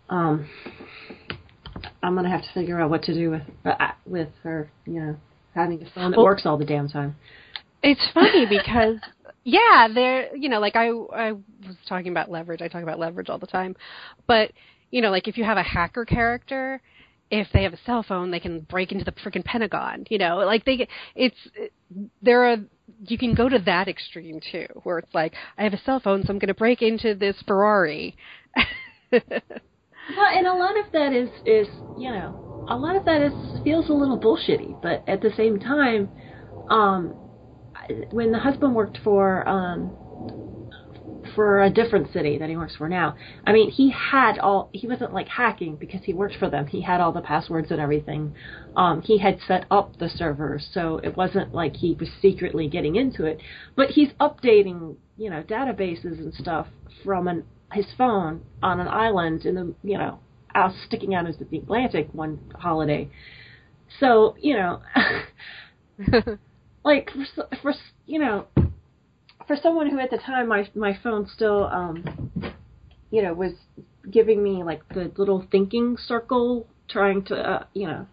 Speaker 2: um, I'm gonna have to figure out what to do with uh, with her, you know, having a phone that well, works all the damn time.
Speaker 1: It's funny because yeah, there you know, like I I was talking about leverage. I talk about leverage all the time. But, you know, like if you have a hacker character, if they have a cell phone, they can break into the freaking Pentagon, you know? Like they it's there are you can go to that extreme too, where it's like I have a cell phone, so I'm going to break into this Ferrari.
Speaker 2: Well, and a lot of that is is you know a lot of that is feels a little bullshitty, but at the same time, um, when the husband worked for um for a different city that he works for now. I mean, he had all he wasn't like hacking because he worked for them. He had all the passwords and everything. Um he had set up the servers, so it wasn't like he was secretly getting into it, but he's updating, you know, databases and stuff from an his phone on an island in the you know out sticking out into the Atlantic one holiday. So you know, like for, for you know, for someone who at the time my my phone still um you know was giving me like the little thinking circle trying to uh, you know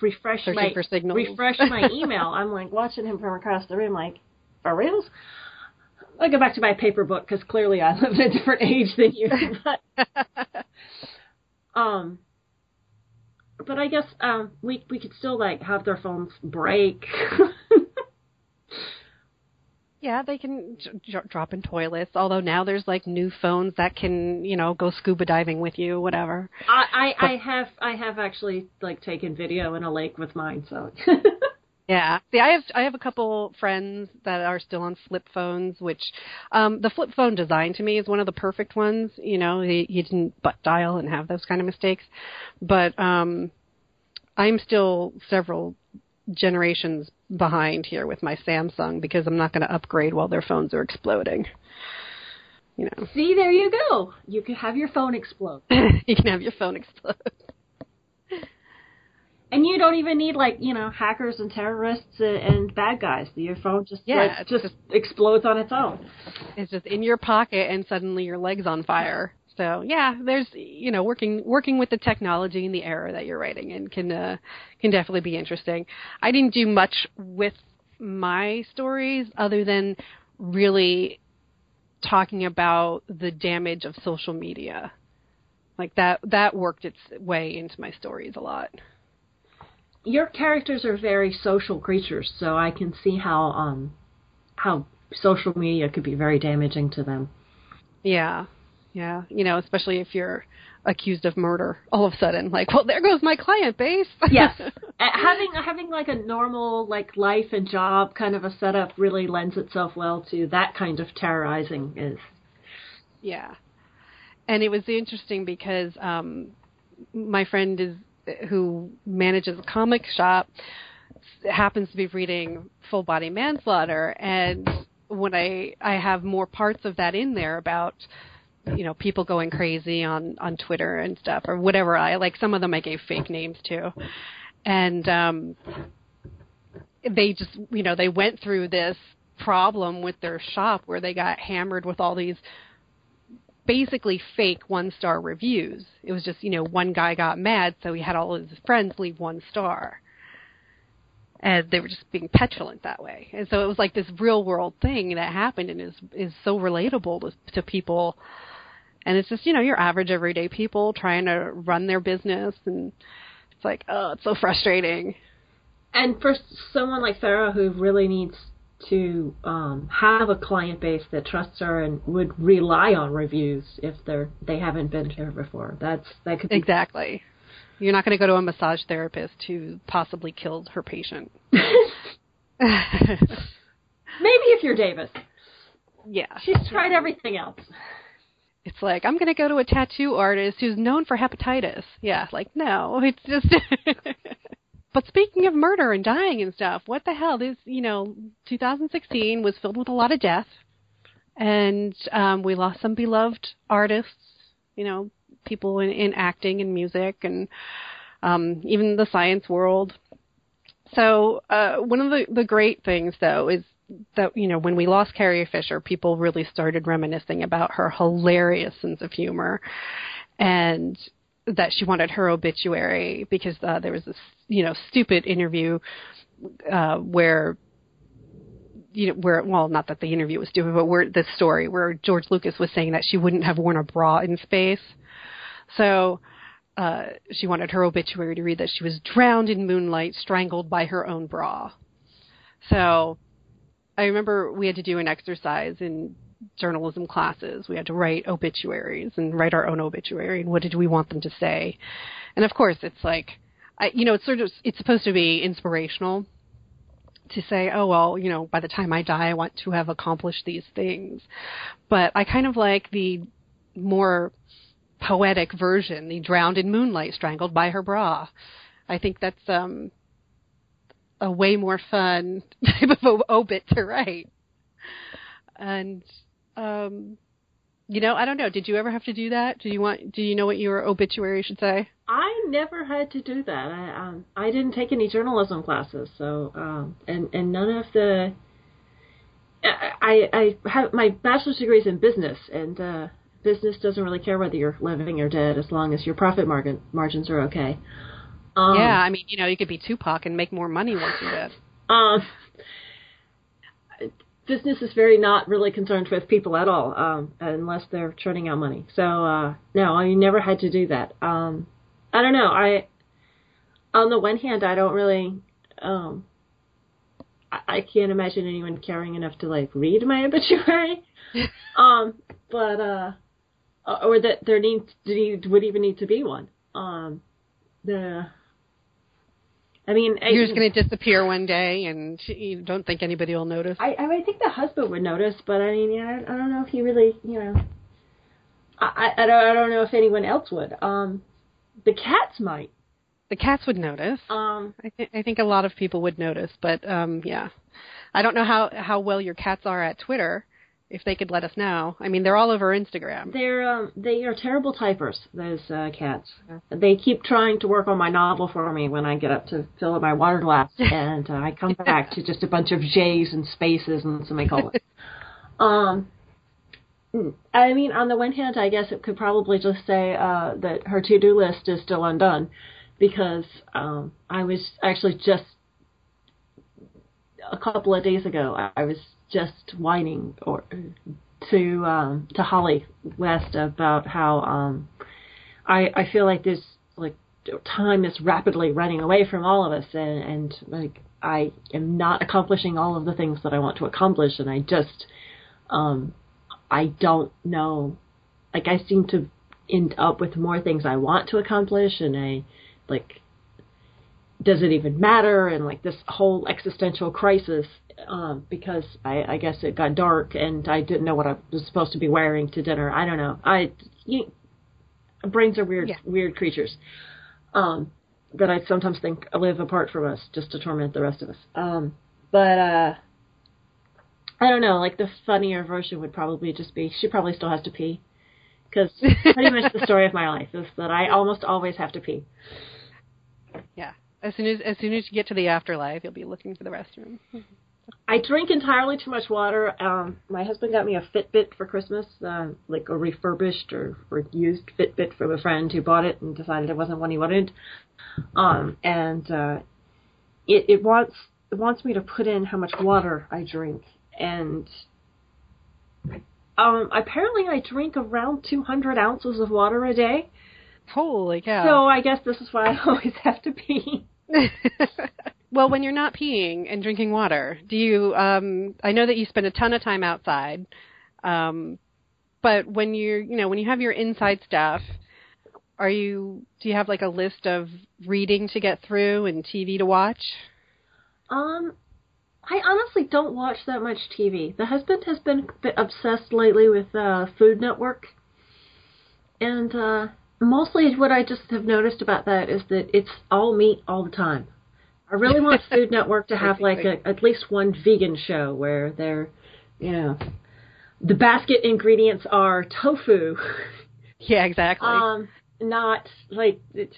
Speaker 2: refresh
Speaker 1: Searching
Speaker 2: my refresh my email. I'm like watching him from across the room, like for reals. I go back to my paper book because clearly I live in a different age than you. but, um, but I guess um, we we could still like have their phones break.
Speaker 1: Yeah, they can j- drop in toilets. Although now there's like new phones that can, you know, go scuba diving with you, whatever.
Speaker 2: I I, but, I have I have actually like taken video in a lake with mine, so.
Speaker 1: yeah, see, I have I have a couple friends that are still on flip phones, which um the flip phone design to me is one of the perfect ones. You know, you, you didn't butt dial and have those kind of mistakes, but um I'm still several generations behind here with my Samsung because I'm not going to upgrade while their phones are exploding. You know.
Speaker 2: See, there you go. You can have your phone explode.
Speaker 1: you can have your phone explode.
Speaker 2: And you don't even need like you know hackers and terrorists and bad guys. Your phone just
Speaker 1: yeah,
Speaker 2: like, just, just explodes on its own.
Speaker 1: It's just in your pocket, and suddenly your leg's on fire. So yeah, there's you know working working with the technology and the era that you're writing in can uh, can definitely be interesting. I didn't do much with my stories other than really talking about the damage of social media. Like that that worked its way into my stories a lot.
Speaker 2: Your characters are very social creatures, so I can see how um how social media could be very damaging to them.
Speaker 1: Yeah. Yeah, you know, especially if you're accused of murder all of a sudden like well there goes my client base
Speaker 2: yes. Having having like a normal like life and job kind of a setup really lends itself well to that kind of terrorizing is.
Speaker 1: Yeah. And it was interesting because um my friend is who manages a comic shop happens to be reading full body manslaughter. And when i i have more parts of that in there about you know people going crazy on on Twitter and stuff or whatever. I like some of them I gave fake names to, and um, they just you know they went through this problem with their shop where they got hammered with all these basically fake one star reviews. It was just you know one guy got mad so he had all his friends leave one star. And they were just being petulant that way, and so it was like this real world thing that happened, and is is so relatable to, to people and it's just you know your average everyday people trying to run their business and it's like oh it's so frustrating.
Speaker 2: And for someone like sarah who really needs to um, have a client base that trusts her and would rely on reviews if they're they haven't been to her before that's that could be
Speaker 1: exactly. You're not going to go to a massage therapist who possibly killed her patient.
Speaker 2: Maybe if you're Davis.
Speaker 1: Yeah.
Speaker 2: She's tried everything else
Speaker 1: it's like I'm going to go to a tattoo artist who's known for hepatitis. Yeah, like no, it's just. but speaking of murder and dying and stuff, what the hell? This you know, 2016 was filled with a lot of death, and um, we lost some beloved artists. You know, people in, in acting and music and um, even the science world. So uh, one of the the great things though is that you know when we lost Carrie Fisher, people really started reminiscing about her hilarious sense of humor, and that she wanted her obituary because uh, there was this you know stupid interview uh, where you know where well not that the interview was stupid but where the story where George Lucas was saying that she wouldn't have worn a bra in space, so. Uh, she wanted her obituary to read that she was drowned in moonlight, strangled by her own bra. So I remember we had to do an exercise in journalism classes. We had to write obituaries and write our own obituary and what did we want them to say. And of course, it's like, I, you know, it's sort of it's supposed to be inspirational to say, oh well, you know, by the time I die, I want to have accomplished these things. But I kind of like the more poetic version, the drowned in moonlight, strangled by her bra. I think that's um a way more fun type of obit to write. And um you know, I don't know. Did you ever have to do that? Do you want? Do you know what your obituary should say?
Speaker 2: I never had to do that. I um, I didn't take any journalism classes, so um, and and none of the. I I have my bachelor's degree is in business, and uh, business doesn't really care whether you're living or dead as long as your profit margin margins are okay.
Speaker 1: Um, yeah, I mean, you know, you could be Tupac and make more money once you're dead.
Speaker 2: Um, business is very not really concerned with people at all, um, unless they're churning out money. So uh, no, I never had to do that. Um, I don't know. I on the one hand, I don't really, um, I, I can't imagine anyone caring enough to like read my obituary. um, but uh, or that there need would even need to be one. Um, the I mean,
Speaker 1: you're
Speaker 2: I,
Speaker 1: just going to disappear one day, and you don't think anybody will notice.
Speaker 2: I I, I think the husband would notice, but I mean, yeah, I, I don't know if he really, you know, I I don't I don't know if anyone else would. Um, the cats might.
Speaker 1: The cats would notice.
Speaker 2: Um,
Speaker 1: I think I think a lot of people would notice, but um, yeah, I don't know how how well your cats are at Twitter if they could let us know. I mean, they're all over Instagram.
Speaker 2: They're um, they are terrible typers. Those uh, cats. They keep trying to work on my novel for me when I get up to fill up my water glass, and uh, I come back to just a bunch of J's and spaces and some semicolons. um, I mean, on the one hand, I guess it could probably just say uh, that her to-do list is still undone, because um, I was actually just a couple of days ago. I was just whining or to um, to Holly West about how um, I I feel like this like time is rapidly running away from all of us and and like I am not accomplishing all of the things that I want to accomplish and I just um I don't know. Like I seem to end up with more things I want to accomplish and I like does it even matter? And like this whole existential crisis um, because I, I guess it got dark and I didn't know what I was supposed to be wearing to dinner. I don't know. I you, brains are weird,
Speaker 1: yeah.
Speaker 2: weird creatures um, that I sometimes think live apart from us just to torment the rest of us. Um, but uh, I don't know. Like the funnier version would probably just be she probably still has to pee because pretty much the story of my life is that I almost always have to pee.
Speaker 1: Yeah. As soon as as soon as you get to the afterlife, you'll be looking for the restroom.
Speaker 2: I drink entirely too much water. Um, my husband got me a Fitbit for Christmas, uh, like a refurbished or, used Fitbit from a friend who bought it and decided it wasn't one he wanted. Um, and uh, it, it wants it wants me to put in how much water I drink, and um, apparently I drink around 200 ounces of water a day.
Speaker 1: Holy cow!
Speaker 2: So I guess this is why I always have to pee.
Speaker 1: well, when you're not peeing and drinking water, do you? Um, I know that you spend a ton of time outside, um, but when you're, you know, when you have your inside stuff, are you? Do you have like a list of reading to get through and TV to watch?
Speaker 2: Um, I honestly don't watch that much TV. The husband has been obsessed lately with uh, Food Network, and uh, mostly what I just have noticed about that is that it's all meat all the time. I really want Food Network to have like a, at least one vegan show where they're, you know, the basket ingredients are tofu.
Speaker 1: Yeah, exactly.
Speaker 2: Um, not like it's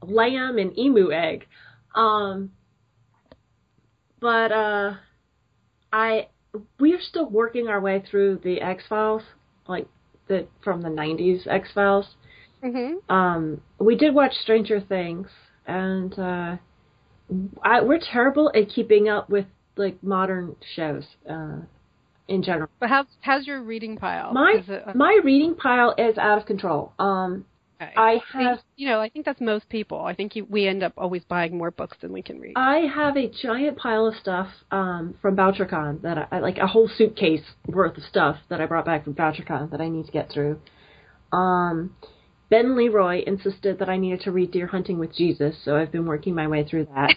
Speaker 2: lamb and emu egg. Um, but uh, I we're still working our way through the X Files, like the from the '90s X Files.
Speaker 1: Mm-hmm.
Speaker 2: Um, we did watch Stranger Things, and uh, I, we're terrible at keeping up with like modern shows uh, in general.
Speaker 1: But how's how's your reading pile?
Speaker 2: My
Speaker 1: it, uh,
Speaker 2: my reading pile is out of control. Um,
Speaker 1: okay.
Speaker 2: I have,
Speaker 1: you know, I think that's most people. I think you, we end up always buying more books than we can read.
Speaker 2: I have a giant pile of stuff um, from BoucherCon that I, like a whole suitcase worth of stuff that I brought back from BoucherCon that I need to get through. Um, Ben Leroy insisted that I needed to read Deer Hunting with Jesus, so I've been working my way through that.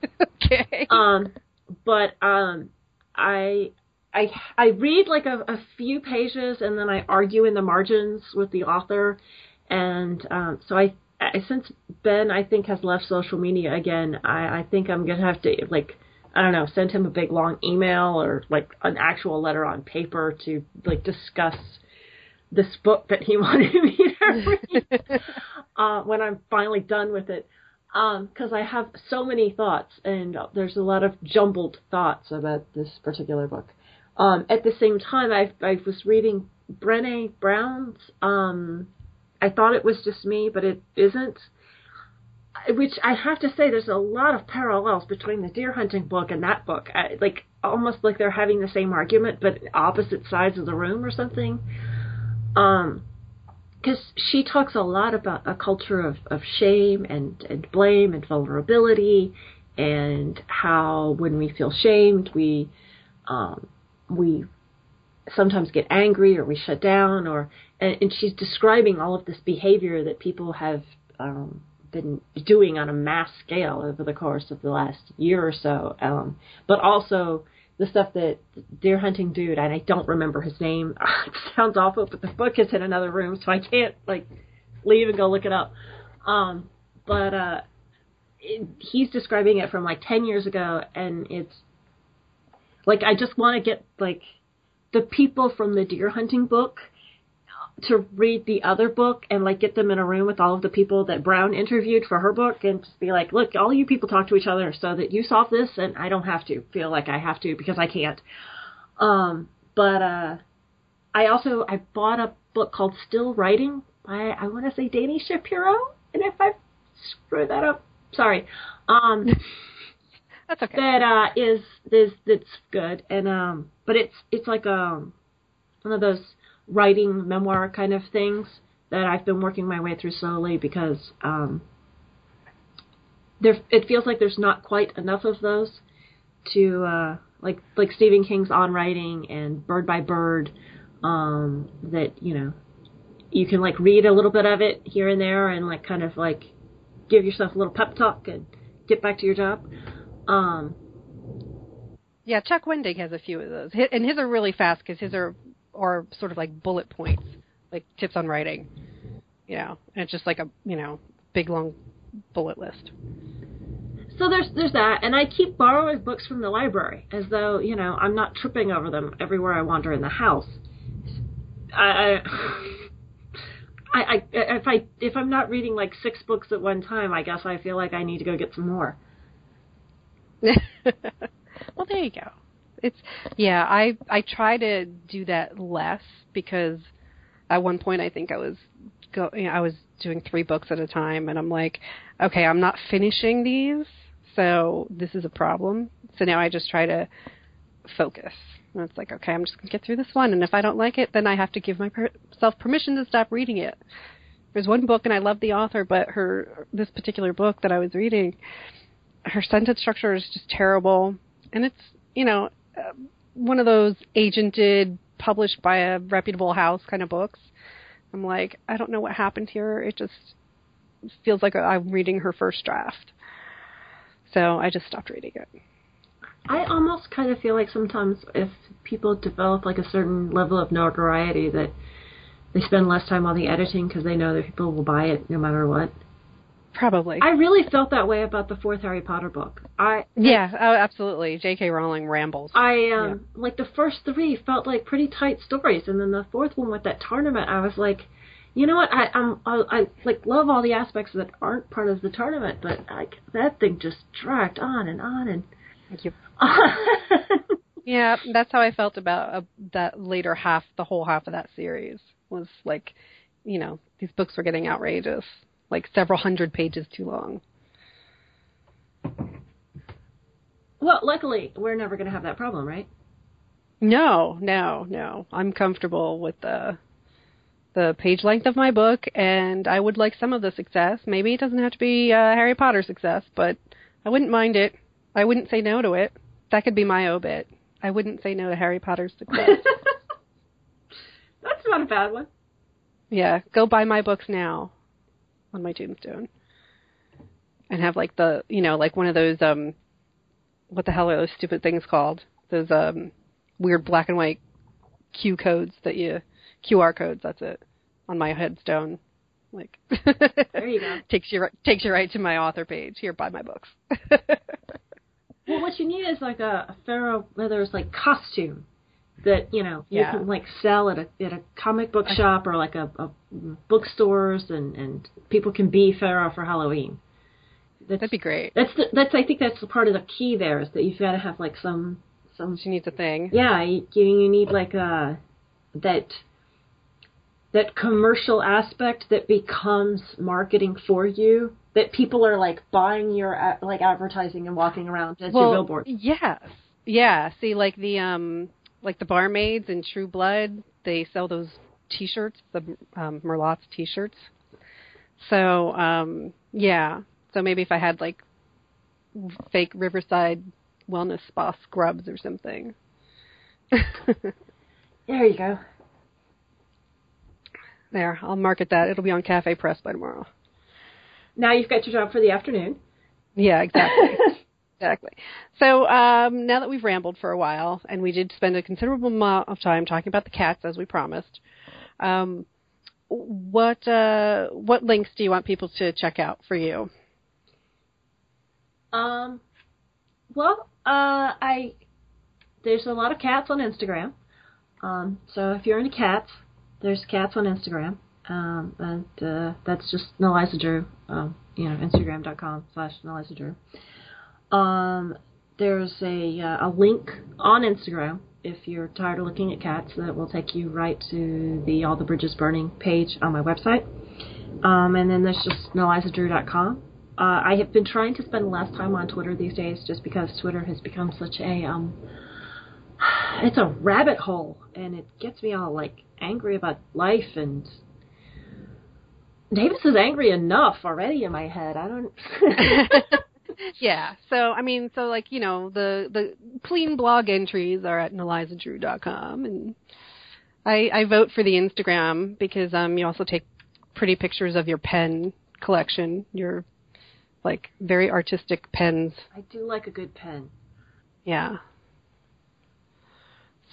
Speaker 1: okay.
Speaker 2: Um, but um, I I I read like a, a few pages and then I argue in the margins with the author, and um, so I, I since Ben I think has left social media again, I I think I'm gonna have to like. I don't know, send him a big long email or like an actual letter on paper to like discuss this book that he wanted me to read uh, when I'm finally done with it. Because um, I have so many thoughts, and there's a lot of jumbled thoughts about this particular book. Um, at the same time, I, I was reading Brené Brown's. Um, I thought it was just me, but it isn't. Which I have to say, there's a lot of parallels between the deer hunting book and that book. I, like almost like they're having the same argument, but opposite sides of the room or something. Um, because she talks a lot about a culture of, of shame and, and blame and vulnerability and how when we feel shamed we um, we sometimes get angry or we shut down or and, and she's describing all of this behavior that people have um, been doing on a mass scale over the course of the last year or so um, but also the stuff that deer hunting dude and I don't remember his name it sounds awful but the book is in another room so I can't like leave and go look it up. Um, but uh, it, he's describing it from like 10 years ago and it's like I just want to get like the people from the deer hunting book to read the other book and like get them in a room with all of the people that Brown interviewed for her book and just be like, look, all you people talk to each other so that you solve this and I don't have to feel like I have to because I can't. Um, but uh, I also I bought a book called Still Writing by I want to say Dani Shapiro, and if I screw that up, sorry. Um,
Speaker 1: That's okay.
Speaker 2: that uh, is is that's good, and um, but it's it's like um one of those writing memoir kind of things that I've been working my way through slowly because um, there it feels like there's not quite enough of those to uh, like like Stephen King's On Writing and Bird by Bird um, that you know you can like read a little bit of it here and there and like kind of like give yourself a little pep talk and get back to your job. Um,
Speaker 1: Yeah, Chuck Wendig has a few of those, and his are really fast because his are are sort of like bullet points, like tips on writing. You know, and it's just like a you know big long bullet list.
Speaker 2: So there's there's that, and I keep borrowing books from the library as though you know I'm not tripping over them everywhere I wander in the house. I, I, I, I if I if I'm not reading like six books at one time, I guess I feel like I need to go get some more.
Speaker 1: well, there you go. It's yeah. I I try to do that less because at one point I think I was go you know, I was doing three books at a time, and I'm like, okay, I'm not finishing these, so this is a problem. So now I just try to focus. And it's like, okay, I'm just gonna get through this one, and if I don't like it, then I have to give myself permission to stop reading it. There's one book, and I love the author, but her this particular book that I was reading, her sentence structure is just terrible, and it's you know one of those agented, published by a reputable house kind of books. I'm like, I don't know what happened here. It just feels like I'm reading her first draft. So I just stopped reading it.
Speaker 2: I almost kind of feel like sometimes if people develop like a certain level of notoriety that they spend less time on the editing because they know that people will buy it no matter what.
Speaker 1: Probably.
Speaker 2: I really felt that way about the fourth Harry Potter book. I
Speaker 1: yeah, oh, absolutely. J.K. Rowling rambles.
Speaker 2: I um like the first three felt like pretty tight stories, and then the fourth one with that tournament, I was like, you know what? I I'm I, I like love all the aspects that aren't part of the tournament, but like that thing just dragged on and on and.
Speaker 1: Thank you. Yeah, that's how I felt about uh, that later half, the whole half of that series was like, you know, these books were getting outrageous, like several hundred pages too long.
Speaker 2: well, luckily, we're never going to have that problem, right?
Speaker 1: No, no, no. I'm comfortable with the the page length of my book, and I would like some of the success. Maybe it doesn't have to be uh, Harry Potter success, but I wouldn't mind it. I wouldn't say no to it. That could be my obit. I wouldn't say no to Harry Potter's success.
Speaker 2: That's not a bad one.
Speaker 1: yeah, go buy my books now on my tombstone. And have like the, you know, like one of those um what the hell are those stupid things called? Those um weird black and white Q codes that you QR codes, that's it. On my headstone. Like
Speaker 2: There you go.
Speaker 1: takes you right, takes you right to my author page. Here, buy my books.
Speaker 2: Well, what you need is like a, a pharaoh, whether it's like costume that you know you
Speaker 1: Yeah.
Speaker 2: can like sell at a at a comic book shop or like a, a bookstores, and and people can be pharaoh for Halloween. That's
Speaker 1: That'd be great.
Speaker 2: that's the, that's I think that's the part of the key there is that you've got to have like some some
Speaker 1: She needs a thing.
Speaker 2: yeah you you need like a that that commercial aspect that becomes marketing for you that people are like buying your like advertising and walking around as your billboard.
Speaker 1: Yes. Yeah. See, like the um, like the barmaids in True Blood, they sell those T-shirts, the um, Merlotte's T-shirts. So um, yeah, so maybe if I had like fake Riverside Wellness Spa scrubs or something.
Speaker 2: there you go.
Speaker 1: There, I'll market that. It'll be on Cafe Press by tomorrow.
Speaker 2: Now you've got your job for the afternoon.
Speaker 1: Yeah, exactly. exactly. So um, now that we've rambled for a while, and we did spend a considerable amount of time talking about the cats as we promised, um, what uh, what links do you want people to check out for you?
Speaker 2: Um, well, uh, I there's a lot of cats on Instagram. Um, so if you're into cats, there's cats on Instagram. Um, and uh, that's just Neliza Drew. Um, you know, Instagram.com slash Neliza Drew. Um, there's a uh, a link on Instagram if you're tired of looking at cats that will take you right to the All the Bridges Burning page on my website. Um, and then there's just nelizadrew.com. Uh, I have been trying to spend less time on Twitter these days just because Twitter has become such a um, it's a rabbit hole and it gets me all like angry about life and Davis is angry enough already in my head. I don't
Speaker 1: yeah. So I mean, so like you know, the the clean blog entries are at nelizadrew.com, and I I vote for the Instagram because um you also take pretty pictures of your pen collection, your like very artistic pens.
Speaker 2: I do like a good pen.
Speaker 1: Yeah.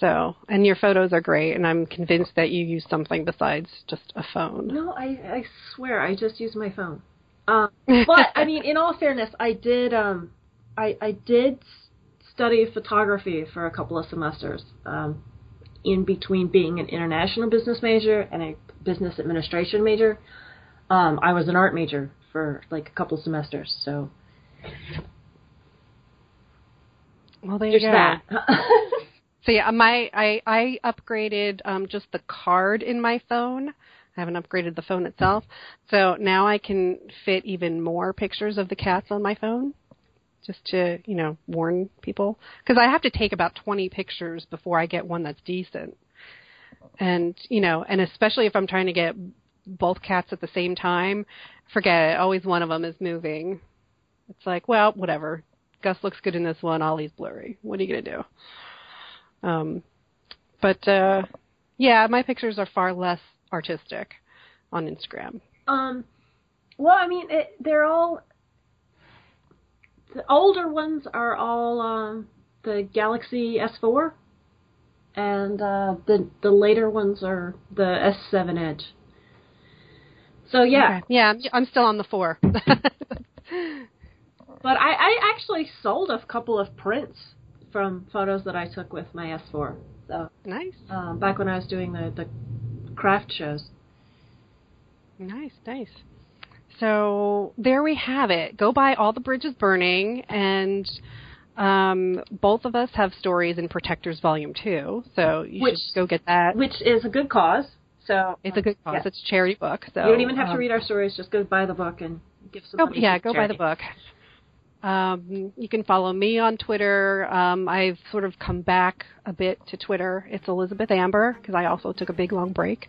Speaker 1: So, and your photos are great, and I'm convinced that you use something besides just a phone.
Speaker 2: No, I I swear I just use my phone. Um, but I mean, in all fairness, I did um, I I did study photography for a couple of semesters. Um, in between being an international business major and a business administration major, um, I was an art major for like a couple of semesters. So,
Speaker 1: well, there you go.
Speaker 2: That.
Speaker 1: so yeah, my I I upgraded um, just the card in my phone I haven't upgraded the phone itself. So now I can fit even more pictures of the cats on my phone just to, you know, warn people. Because I have to take about 20 pictures before I get one that's decent. And, you know, and especially if I'm trying to get both cats at the same time, forget it. Always one of them is moving. It's like, well, whatever. Gus looks good in this one. Ollie's blurry. What are you going to do? Um, but, uh, yeah, my pictures are far less artistic on Instagram?
Speaker 2: Um, well, I mean, it, they're all the older ones are all um, the Galaxy S4, and uh, the the later ones are the S7 Edge. So yeah,
Speaker 1: okay. yeah, I'm still on the four. but
Speaker 2: I, I actually sold a couple of prints from photos that I took with my S4. So
Speaker 1: nice.
Speaker 2: Um, back when I was doing the the craft shows.
Speaker 1: Nice, nice. So there we have it. Go buy All the Bridges Burning, and um, both of us have stories in Protectors Volume 2, so you which, should go get that.
Speaker 2: Which is a good cause. So
Speaker 1: It's a good cause. It's a charity book. So
Speaker 2: You don't even have um, to read our stories, just go buy the book and give some
Speaker 1: go, Yeah, go charity. buy the book. Um, you can follow me on Twitter. Um, I've sort of come back a bit to Twitter. It's Elizabeth Amber because I also took a big long break.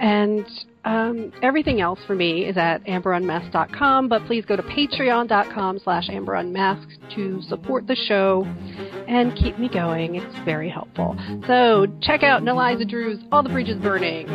Speaker 1: And um, everything else for me is at amberunmasked.com, but please go to patreon.com slash amberunmasked to support the show and keep me going. It's very helpful. So check out Neliza Drew's All the Bridges Burning.